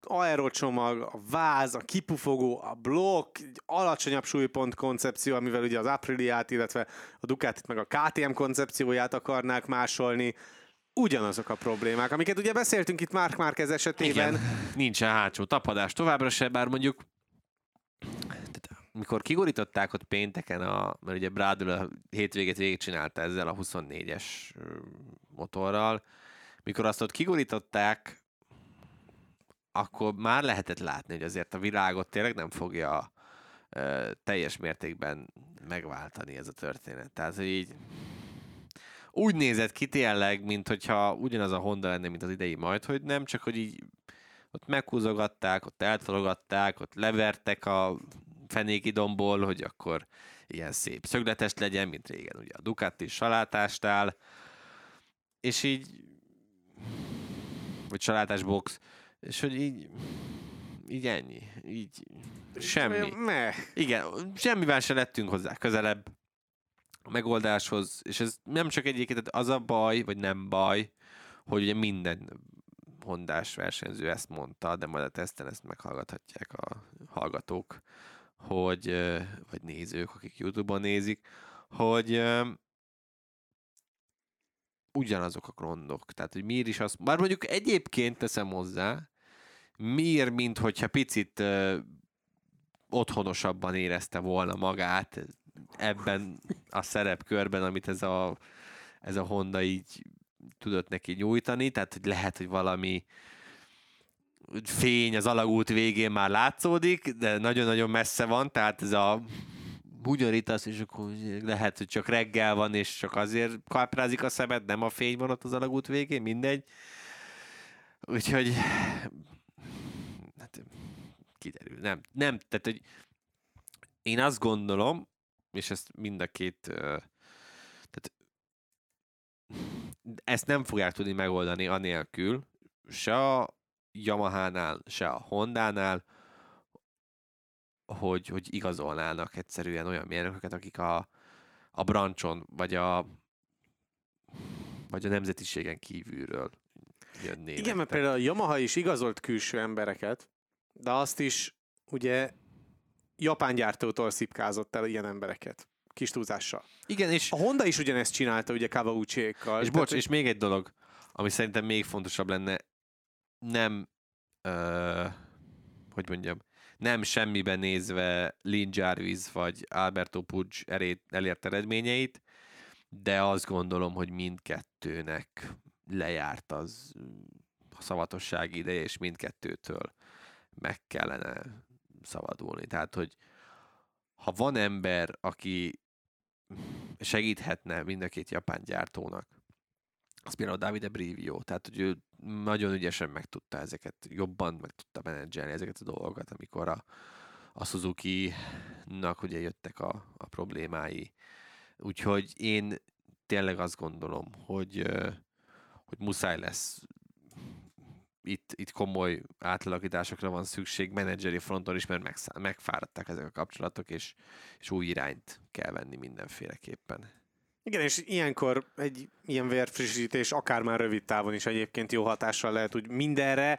aerocsomag, a váz, a kipufogó, a blokk, egy alacsonyabb súlypont koncepció, amivel ugye az Apriliát, illetve a Ducatit meg a KTM koncepcióját akarnák másolni, ugyanazok a problémák, amiket ugye beszéltünk itt Mark Márquez esetében. Igen, nincsen hátsó tapadás továbbra se, bár mondjuk mikor kigorították ott pénteken, a, mert ugye Brádül a hétvégét végigcsinálta ezzel a 24-es ö, motorral, mikor azt ott kigorították, akkor már lehetett látni, hogy azért a világot tényleg nem fogja ö, teljes mértékben megváltani ez a történet. Tehát, hogy így úgy nézett ki tényleg, mint hogyha ugyanaz a Honda lenne, mint az idei majd, hogy nem, csak hogy így ott meghúzogatták, ott eltologatták, ott levertek a fenéki dombból, hogy akkor ilyen szép szögletes legyen, mint régen ugye a Ducati salátásnál, és így vagy salátás box, és hogy így így ennyi, így semmi. Meh. Igen, semmivel se lettünk hozzá közelebb megoldáshoz, és ez nem csak egyébként az a baj, vagy nem baj, hogy ugye minden hondás versenyző ezt mondta, de majd a teszten ezt meghallgathatják a hallgatók, hogy, vagy nézők, akik Youtube-on nézik, hogy ugyanazok a gondok. Tehát, hogy miért is azt... Bár mondjuk egyébként teszem hozzá, miért, mint hogyha picit ö, otthonosabban érezte volna magát ebben a szerepkörben, amit ez a, ez a Honda így tudott neki nyújtani, tehát hogy lehet, hogy valami fény az alagút végén már látszódik, de nagyon-nagyon messze van, tehát ez a bugyorítasz, és akkor lehet, hogy csak reggel van, és csak azért káprázik a szemed, nem a fény van ott az alagút végén, mindegy. Úgyhogy hát, kiderül. Nem, nem, tehát, hogy én azt gondolom, és ezt mind a két tehát ezt nem fogják tudni megoldani anélkül, se a Yamaha-nál, se a Honda-nál, hogy, hogy igazolnának egyszerűen olyan mérnököket, akik a, a brancson, vagy a vagy a nemzetiségen kívülről jönnének. Igen, mert például a Yamaha is igazolt külső embereket, de azt is ugye japán gyártótól szipkázott el ilyen embereket. Kis túlzással. Igen, és, A Honda is ugyanezt csinálta, ugye Kawauchi-ékkal. és bocs, és még egy dolog, ami szerintem még fontosabb lenne, nem, ö, hogy mondjam, nem semmiben nézve Lin Jarvis vagy Alberto Puig erét, elért eredményeit, de azt gondolom, hogy mindkettőnek lejárt az a szavatosság ideje, és mindkettőtől meg kellene szabadulni. Tehát, hogy ha van ember, aki segíthetne mind a két japán gyártónak, az például Davide Brivio, tehát hogy ő nagyon ügyesen meg tudta ezeket, jobban meg tudta menedzselni ezeket a dolgokat, amikor a, a Suzuki-nak ugye jöttek a, a problémái. Úgyhogy én tényleg azt gondolom, hogy, hogy muszáj lesz itt, itt komoly átalakításokra van szükség menedzseri fronton is, mert megszá- megfáradtak ezek a kapcsolatok, és, és új irányt kell venni mindenféleképpen. Igen, és ilyenkor egy ilyen vérfrissítés akár már rövid távon is egyébként jó hatással lehet úgy mindenre,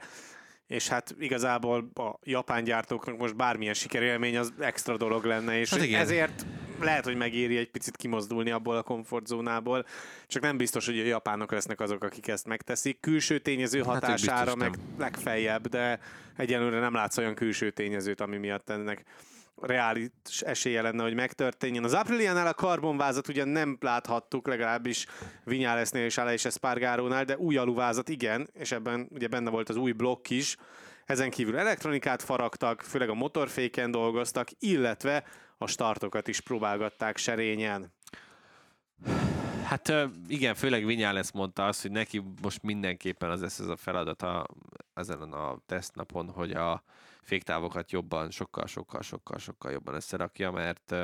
és hát igazából a japán gyártóknak most bármilyen sikerélmény az extra dolog lenne, és hát igen. ezért lehet, hogy megéri egy picit kimozdulni abból a komfortzónából, csak nem biztos, hogy a japánok lesznek azok, akik ezt megteszik. Külső tényező hát hatására meg nem. legfeljebb, de egyelőre nem látsz olyan külső tényezőt, ami miatt ennek reális esélye lenne, hogy megtörténjen. Az Apriliánál a karbonvázat ugye nem láthattuk, legalábbis Vinyálesznél és Aleix Espargarónál, de új aluvázat igen, és ebben ugye benne volt az új blokk is. Ezen kívül elektronikát faragtak, főleg a motorféken dolgoztak, illetve a startokat is próbálgatták serényen. Hát igen, főleg Vinyales mondta azt, hogy neki most mindenképpen az lesz ez a feladata ezen a tesztnapon, hogy a féktávokat jobban, sokkal, sokkal, sokkal, sokkal jobban összerakja, mert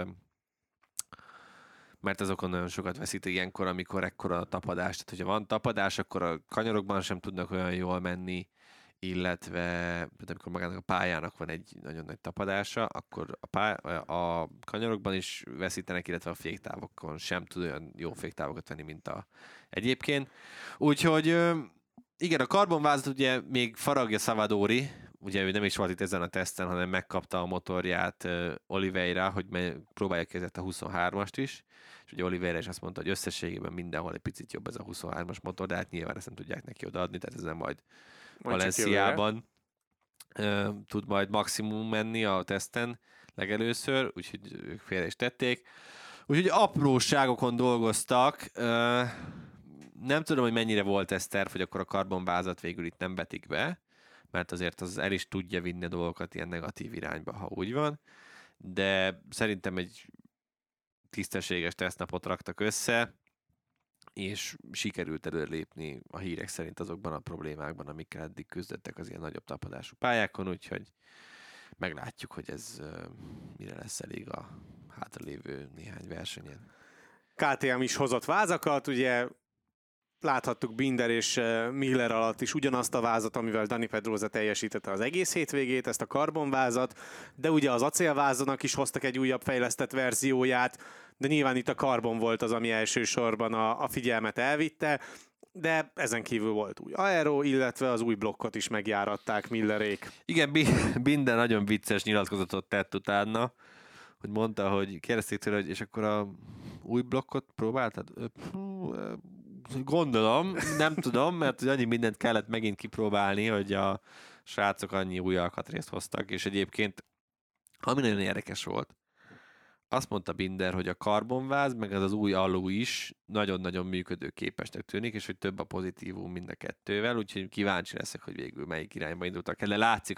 mert azokon nagyon sokat veszít ilyenkor, amikor ekkora a tapadás. Tehát, hogyha van tapadás, akkor a kanyarokban sem tudnak olyan jól menni, illetve amikor magának a pályának van egy nagyon nagy tapadása, akkor a, pály, a kanyarokban is veszítenek, illetve a féktávokon sem tud olyan jó féktávokat venni, mint a egyébként. Úgyhogy igen, a karbonvázat ugye még faragja Savadori, ugye ő nem is volt itt ezen a teszten, hanem megkapta a motorját Oliveira, hogy próbálja kezdett a 23-ast is, és ugye Oliveira is azt mondta, hogy összességében mindenhol egy picit jobb ez a 23-as motor, de hát nyilván ezt nem tudják neki odaadni, tehát ez nem majd, majd Valenciában tud majd maximum menni a teszten legelőször, úgyhogy ők félre is tették. Úgyhogy apróságokon dolgoztak, nem tudom, hogy mennyire volt ez terv, hogy akkor a karbonvázat végül itt nem betik be, mert azért az el is tudja vinni a dolgokat ilyen negatív irányba, ha úgy van, de szerintem egy tisztességes tesztnapot raktak össze, és sikerült előlépni a hírek szerint azokban a problémákban, amikkel eddig küzdöttek az ilyen nagyobb tapadású pályákon, úgyhogy meglátjuk, hogy ez mire lesz elég a hátralévő néhány versenyen. KTM is hozott vázakat, ugye láthattuk Binder és eh, Miller alatt is ugyanazt a vázat, amivel Dani Pedroza teljesítette az egész hétvégét, ezt a karbonvázat, de ugye az acélvázonak is hoztak egy újabb fejlesztett verzióját, de nyilván itt a karbon volt az, ami elsősorban a, a figyelmet elvitte, de ezen kívül volt új aero, illetve az új blokkot is megjáratták Millerék. Igen, Binder nagyon vicces nyilatkozatot tett utána, hogy mondta, hogy kérdezték tőle, hogy és akkor a új blokkot próbáltad? Gondolom, nem tudom, mert annyi mindent kellett megint kipróbálni, hogy a srácok annyi új alkatrészt hoztak, és egyébként ami nagyon érdekes volt, azt mondta Binder, hogy a karbonváz, meg az az új alú is nagyon-nagyon működőképesnek tűnik, és hogy több a pozitívum mind a kettővel, úgyhogy kíváncsi leszek, hogy végül melyik irányba indultak el. De látszik,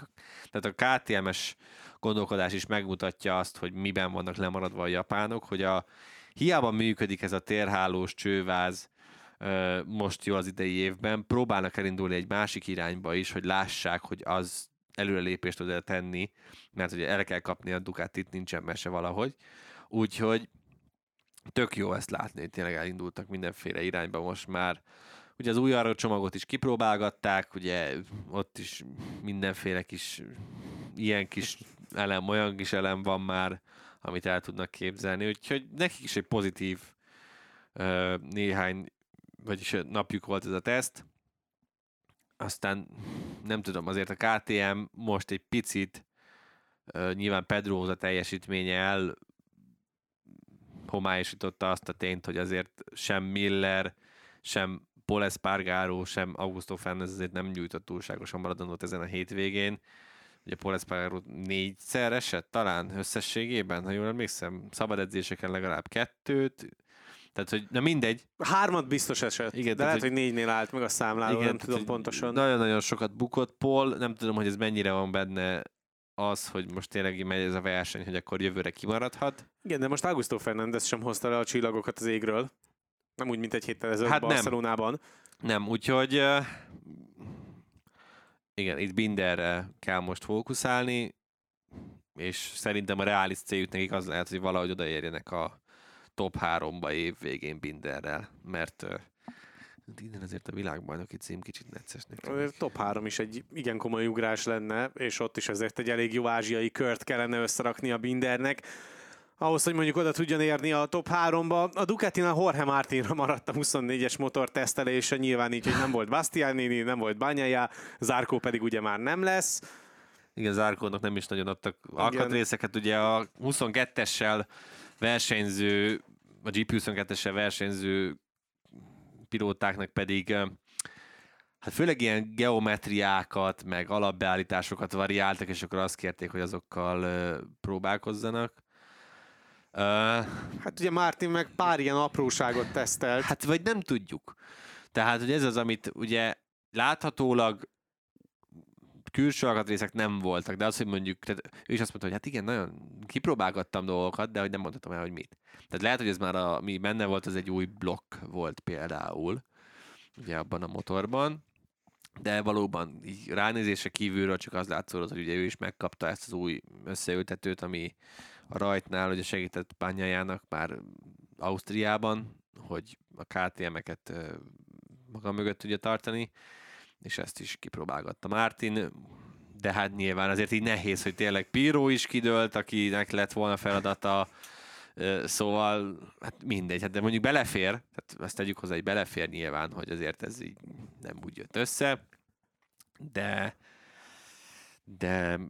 tehát a KTM-es gondolkodás is megmutatja azt, hogy miben vannak lemaradva a japánok, hogy a hiába működik ez a térhálós csőváz, most jó az idei évben, próbálnak elindulni egy másik irányba is, hogy lássák, hogy az előrelépést tud tenni, mert ugye el kell kapni a Ducatit, nincsen mese valahogy. Úgyhogy tök jó ezt látni, hogy tényleg elindultak mindenféle irányba most már. Ugye az új arra csomagot is kipróbálgatták, ugye ott is mindenféle kis ilyen kis elem, olyan kis elem van már, amit el tudnak képzelni, úgyhogy nekik is egy pozitív néhány vagyis napjuk volt ez a teszt. Aztán nem tudom, azért a KTM most egy picit nyilván Pedro teljesítménye el homályosította azt a tényt, hogy azért sem Miller, sem Paul Espargaro, sem Augusto Fernandez azért nem nyújtott túlságosan maradandót ezen a hétvégén. Ugye Paul Espargaro négyszer esett talán összességében, ha jól emlékszem, szabad edzéseken legalább kettőt, Tehát, hogy na mindegy. Hármat biztos eset, Igen, de tehát, lehet, hogy négynél állt meg a számláló, nem tudom hogy pontosan. Nagyon-nagyon sokat bukott Paul, nem tudom, hogy ez mennyire van benne az, hogy most tényleg megy ez a verseny, hogy akkor jövőre kimaradhat. Igen, de most Augusto Fernández sem hozta le a csillagokat az égről. Nem úgy, mint egy héttel ezelőtt Hát hát nem. Barcelonában. Nem, úgyhogy uh, igen, itt Binderre kell most fókuszálni, és szerintem a reális céljuk nekik az lehet, hogy valahogy odaérjenek a top 3-ba év végén Binderrel, mert uh, innen azért a világbajnoki cím kicsit tűnik. Azért Top 3 is egy igen komoly ugrás lenne, és ott is azért egy elég jó ázsiai kört kellene összerakni a Bindernek. Ahhoz, hogy mondjuk oda tudjon érni a top 3-ba. A Ducatinál Jorge Martinra maradt a 24-es motor tesztelése, nyilván így, hogy nem volt Bastianini, nem volt Banyaja, Zárkó pedig ugye már nem lesz. Igen, Zárkónak nem is nagyon adtak alkatrészeket. Ugye a 22-essel versenyző, a GP22-essel versenyző pilótáknak pedig eh, hát főleg ilyen geometriákat, meg alapbeállításokat variáltak, és akkor azt kérték, hogy azokkal eh, próbálkozzanak. Uh, Hát ugye Martin meg pár ilyen apróságot tesztelt. Hát vagy nem tudjuk. Tehát, hogy ez az, amit ugye láthatólag külső alkatrészek nem voltak, de az, hogy mondjuk, tehát ő is azt mondta, hogy hát igen, nagyon kipróbálgattam dolgokat, de hogy nem mondhatom el, hogy mit. Tehát lehet, hogy ez már, a, mi benne volt, az egy új blokk volt például, ugye abban a motorban, de valóban így ránézése kívülről csak az látszott, hogy ugye ő is megkapta ezt az új összeültetőt, ami a rajtnál ugye segített Pányájának már Ausztriában, hogy a KTM-eket maga mögött tudja tartani, és ezt is kipróbálgatta Martin, de hát nyilván azért így nehéz, hogy tényleg Piro is kidőlt, akinek lett volna feladata, szóval hát mindegy, hát de mondjuk belefér, tehát azt tegyük hozzá, hogy belefér nyilván, hogy azért ez így nem úgy jött össze, de de,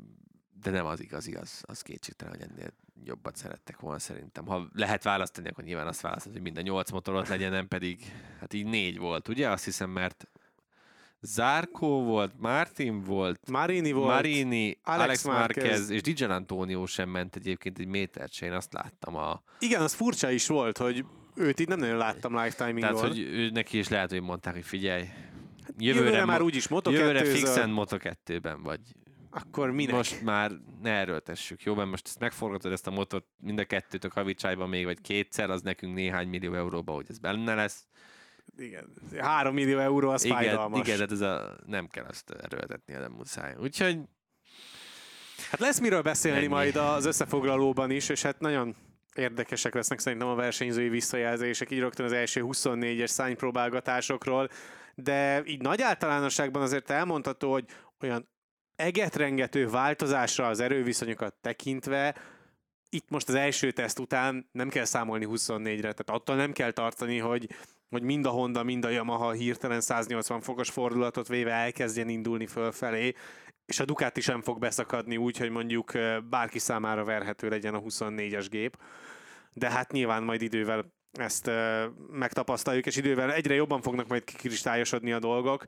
de nem az igazi, az, az kétségtelen, hogy ennél jobbat szerettek volna szerintem. Ha lehet választani, akkor nyilván azt választod, hogy mind a nyolc motorot legyen, nem pedig, hát így négy volt, ugye? Azt hiszem, mert Zárkó volt, Martin volt, Marini volt. Marini, Alex, Alex Marquez, Marquez. és Dijan Antonio sem ment egyébként egy métert se, én azt láttam a... Igen, az furcsa is volt, hogy őt így nem nagyon láttam lifetimingon. Tehát, hogy ő, neki is lehet, hogy mondták, hogy figyelj, jövőre, jövőre már úgyis moto jövőre fixen Moto2-ben vagy. Akkor minek? Most már ne erőltessük, jó? Mert most ezt megforgatod ezt a motort mind a kettőtök havicsájban még, vagy kétszer, az nekünk néhány millió euróba, hogy ez benne lesz. Igen. 3 millió euró az igen, fájdalmas. igen, tehát ez a, nem kell azt erőltetni, nem muszáj. Úgyhogy Hát lesz miről beszélni Ennyi. majd az összefoglalóban is, és hát nagyon érdekesek lesznek szerintem a versenyzői visszajelzések, így rögtön az első 24-es szánypróbálgatásokról, de így nagy általánosságban azért elmondható, hogy olyan egetrengető változásra az erőviszonyokat tekintve, itt most az első teszt után nem kell számolni 24-re, tehát attól nem kell tartani, hogy, hogy mind a Honda, mind a Yamaha hirtelen 180 fokos fordulatot véve elkezdjen indulni fölfelé, és a Ducati sem fog beszakadni úgy, hogy mondjuk bárki számára verhető legyen a 24-es gép. De hát nyilván majd idővel ezt megtapasztaljuk, és idővel egyre jobban fognak majd kikristályosodni a dolgok.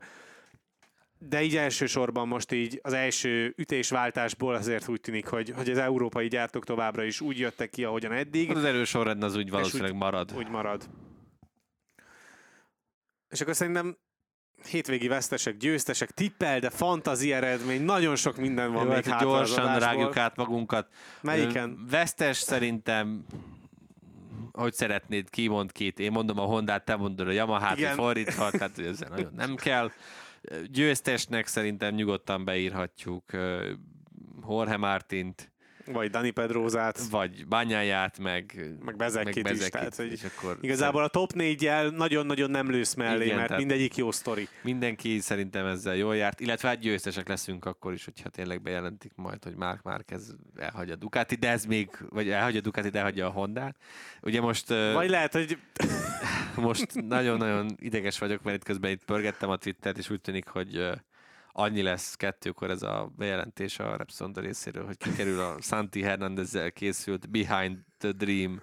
De így elsősorban most így az első ütésváltásból azért úgy tűnik, hogy, hogy az európai gyártók továbbra is úgy jöttek ki, ahogyan eddig az erős sorrend az úgy valószínűleg marad. úgy marad. És akkor szerintem hétvégi vesztesek, győztesek, tippel, de fantazi eredmény, nagyon sok minden van Jó, még hát az gyorsan rágjuk át magunkat. Melyiken? Vesztes szerintem hogy szeretnéd, ki mond két. Én mondom a Hondát, te mondod a Yamahát, Igen. fordítva, tehát hogy ezzel nagyon nem kell. Győztesnek szerintem nyugodtan beírhatjuk Jorge Martint, Vagy Dani Pedrózát, vagy Bányáját, meg, meg Bezekit is. Bezekit, Tehát, hogy és akkor igazából a top négyel nagyon-nagyon nem lősz mellé, Igen, mert mindegyik jó sztori. Mindenki szerintem ezzel jól járt, illetve hát győztesek leszünk akkor is, hogyha tényleg bejelentik majd, hogy Mark Márquez elhagyja a Ducati, de ez még, vagy elhagyja a Ducati, de elhagyja a Hondát. Ugye most, Vagy lehet, hogy most nagyon-nagyon ideges vagyok, mert itt közben itt pörgettem a Twittert, és úgy tűnik, hogy annyi lesz kettőkor ez a bejelentés a Repsol részéről, hogy kikerül a Santi Hernandezzel készült Behind the Dream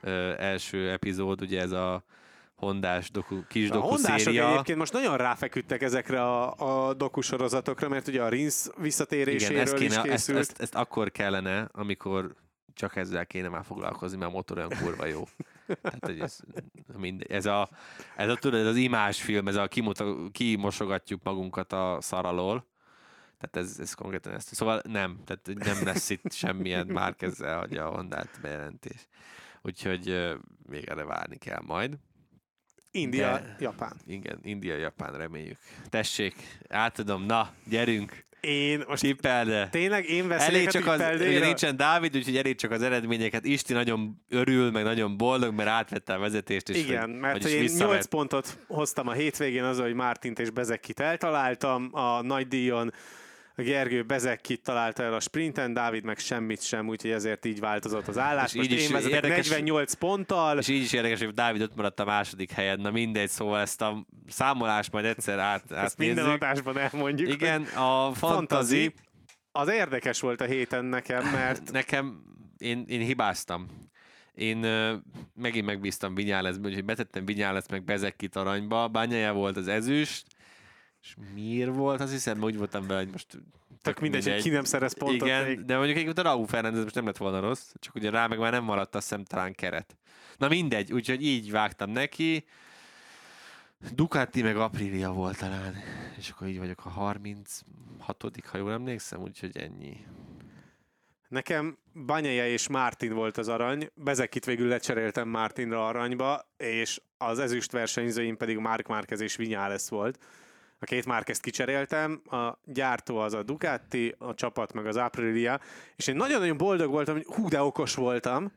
ö, első epizód, ugye ez a Hondás doku, kis a doku hondások széria. egyébként most nagyon ráfeküdtek ezekre a, a dokusorozatokra, mert ugye a Rins visszatéréséről Igen, ezt, is kéne, ezt, készült. ezt, ezt, akkor kellene, amikor csak ezzel kéne már foglalkozni, mert a motor olyan kurva jó. Tehát, hogy ez, mindegy. ez, a, ez, a, tudod, ez az imás film, ez a kimuta, kimosogatjuk magunkat a szar alól. Tehát ez, ez konkrétan ezt. Szóval nem, tehát nem lesz itt semmilyen már ezzel adja a Hondát bejelentés. Úgyhogy még erre várni kell majd. India, De, Japán. Igen, India, Japán, reméljük. Tessék, átadom, na, gyerünk! Én most Tippelde. Tényleg én veszélyek elég csak az, ugye nincsen Dávid, úgyhogy elég csak az eredményeket. Isti nagyon örül, meg nagyon boldog, mert átvette a vezetést. És Igen, hogy, mert hogy én visszavett. 8 pontot hoztam a hétvégén az, hogy Mártint és Bezekit eltaláltam a nagy díjon. Gergő Bezekkit találta el a sprinten, Dávid meg semmit sem, úgyhogy ezért így változott az állás. És Most így én vezetek érdekes, 48 ponttal. És így is érdekes, hogy Dávid ott maradt a második helyen. Na mindegy, szóval ezt a számolást majd egyszer át, Ezt minden adásban elmondjuk. Igen, a fantazi. Az érdekes volt a héten nekem, mert... Nekem, én, én hibáztam. Én uh, megint megbíztam Vinyáleszben, úgyhogy betettem Vinyálesz meg Bezekkit aranyba. Bányája volt az ezüst, és miért volt, azt hiszem, úgy voltam vele, hogy most tök mindegy, mindegy, ki nem szerez pontot Igen, még. de mondjuk egy a Raúl Fernández most nem lett volna rossz, csak ugye rá meg már nem maradt azt hiszem talán keret. Na mindegy, úgyhogy így vágtam neki. Ducati meg Aprilia volt talán, és akkor így vagyok a 36 ha jól emlékszem, úgyhogy ennyi. Nekem Banyaja és Martin volt az arany, Bezekit végül lecseréltem Martinra aranyba, és az ezüst versenyzőim pedig Mark Márquez és Vinyales volt a két Márkezt kicseréltem, a gyártó az a Ducati, a csapat meg az Aprilia, és én nagyon-nagyon boldog voltam, hogy hú, de okos voltam,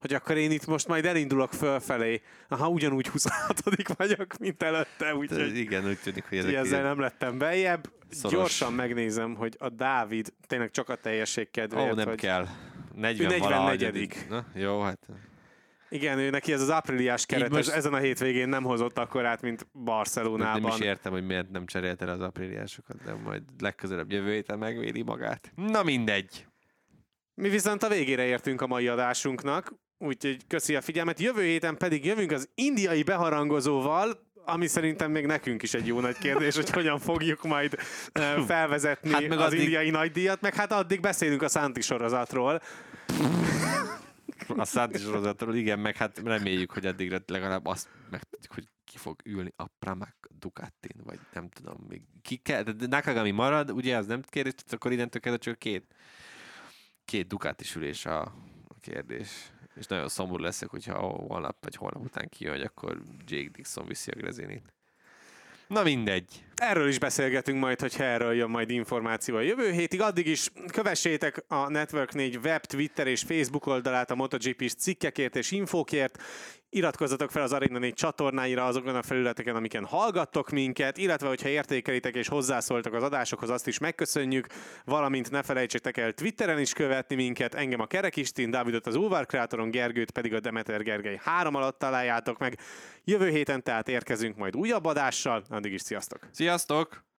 hogy akkor én itt most majd elindulok fölfelé. Aha, ugyanúgy 26 vagyok, mint előtte, úgyhogy... Igen, úgy tűnik, hogy ezek ezzel nem lettem bejebb. Szoros. Gyorsan megnézem, hogy a Dávid tényleg csak a teljesség kedvéért, Ó, nem hogy kell. 40 44 Na, jó, hát igen, ő neki ez az ápriliás keret most... ezen a hétvégén nem hozott akkor át, mint Barcelonában. Nem is értem, hogy miért nem cserélte az ápriliásokat, de majd legközelebb jövő héten megvédi magát. Na mindegy. Mi viszont a végére értünk a mai adásunknak, úgyhogy köszi a figyelmet. Jövő héten pedig jövünk az indiai beharangozóval, ami szerintem még nekünk is egy jó nagy kérdés, hogy hogyan fogjuk majd felvezetni hát meg az addig... indiai nagydíjat, meg hát addig beszélünk a Szánti sorozatról a Santi sorozatról, igen, meg hát reméljük, hogy addigra legalább azt megtudjuk, hogy ki fog ülni a Pramac Ducatin, vagy nem tudom, még ki kell, de Nakagami marad, ugye, az nem kérdés, akkor innentől kezdve csak két, két Ducati ülés a, a kérdés. És nagyon szomorú leszek, hogyha holnap vagy holnap után kijön, hogy akkor Jake Dixon viszi a Grezinit. Na mindegy. Erről is beszélgetünk majd, hogyha erről jön majd információ a jövő hétig. Addig is kövessétek a Network 4 web, Twitter és Facebook oldalát a MotoGP-s cikkekért és infókért. Iratkozzatok fel az Arena 4 csatornáira azokon a felületeken, amiken hallgattok minket, illetve hogyha értékelitek és hozzászóltak az adásokhoz, azt is megköszönjük, valamint ne felejtsétek el Twitteren is követni minket, engem a Kerekistin, Dávidot az Ulvar Krátoron, Gergőt pedig a Demeter Gergely három alatt találjátok meg. Jövő héten tehát érkezünk majd újabb adással, addig is sziasztok! Sziasztok!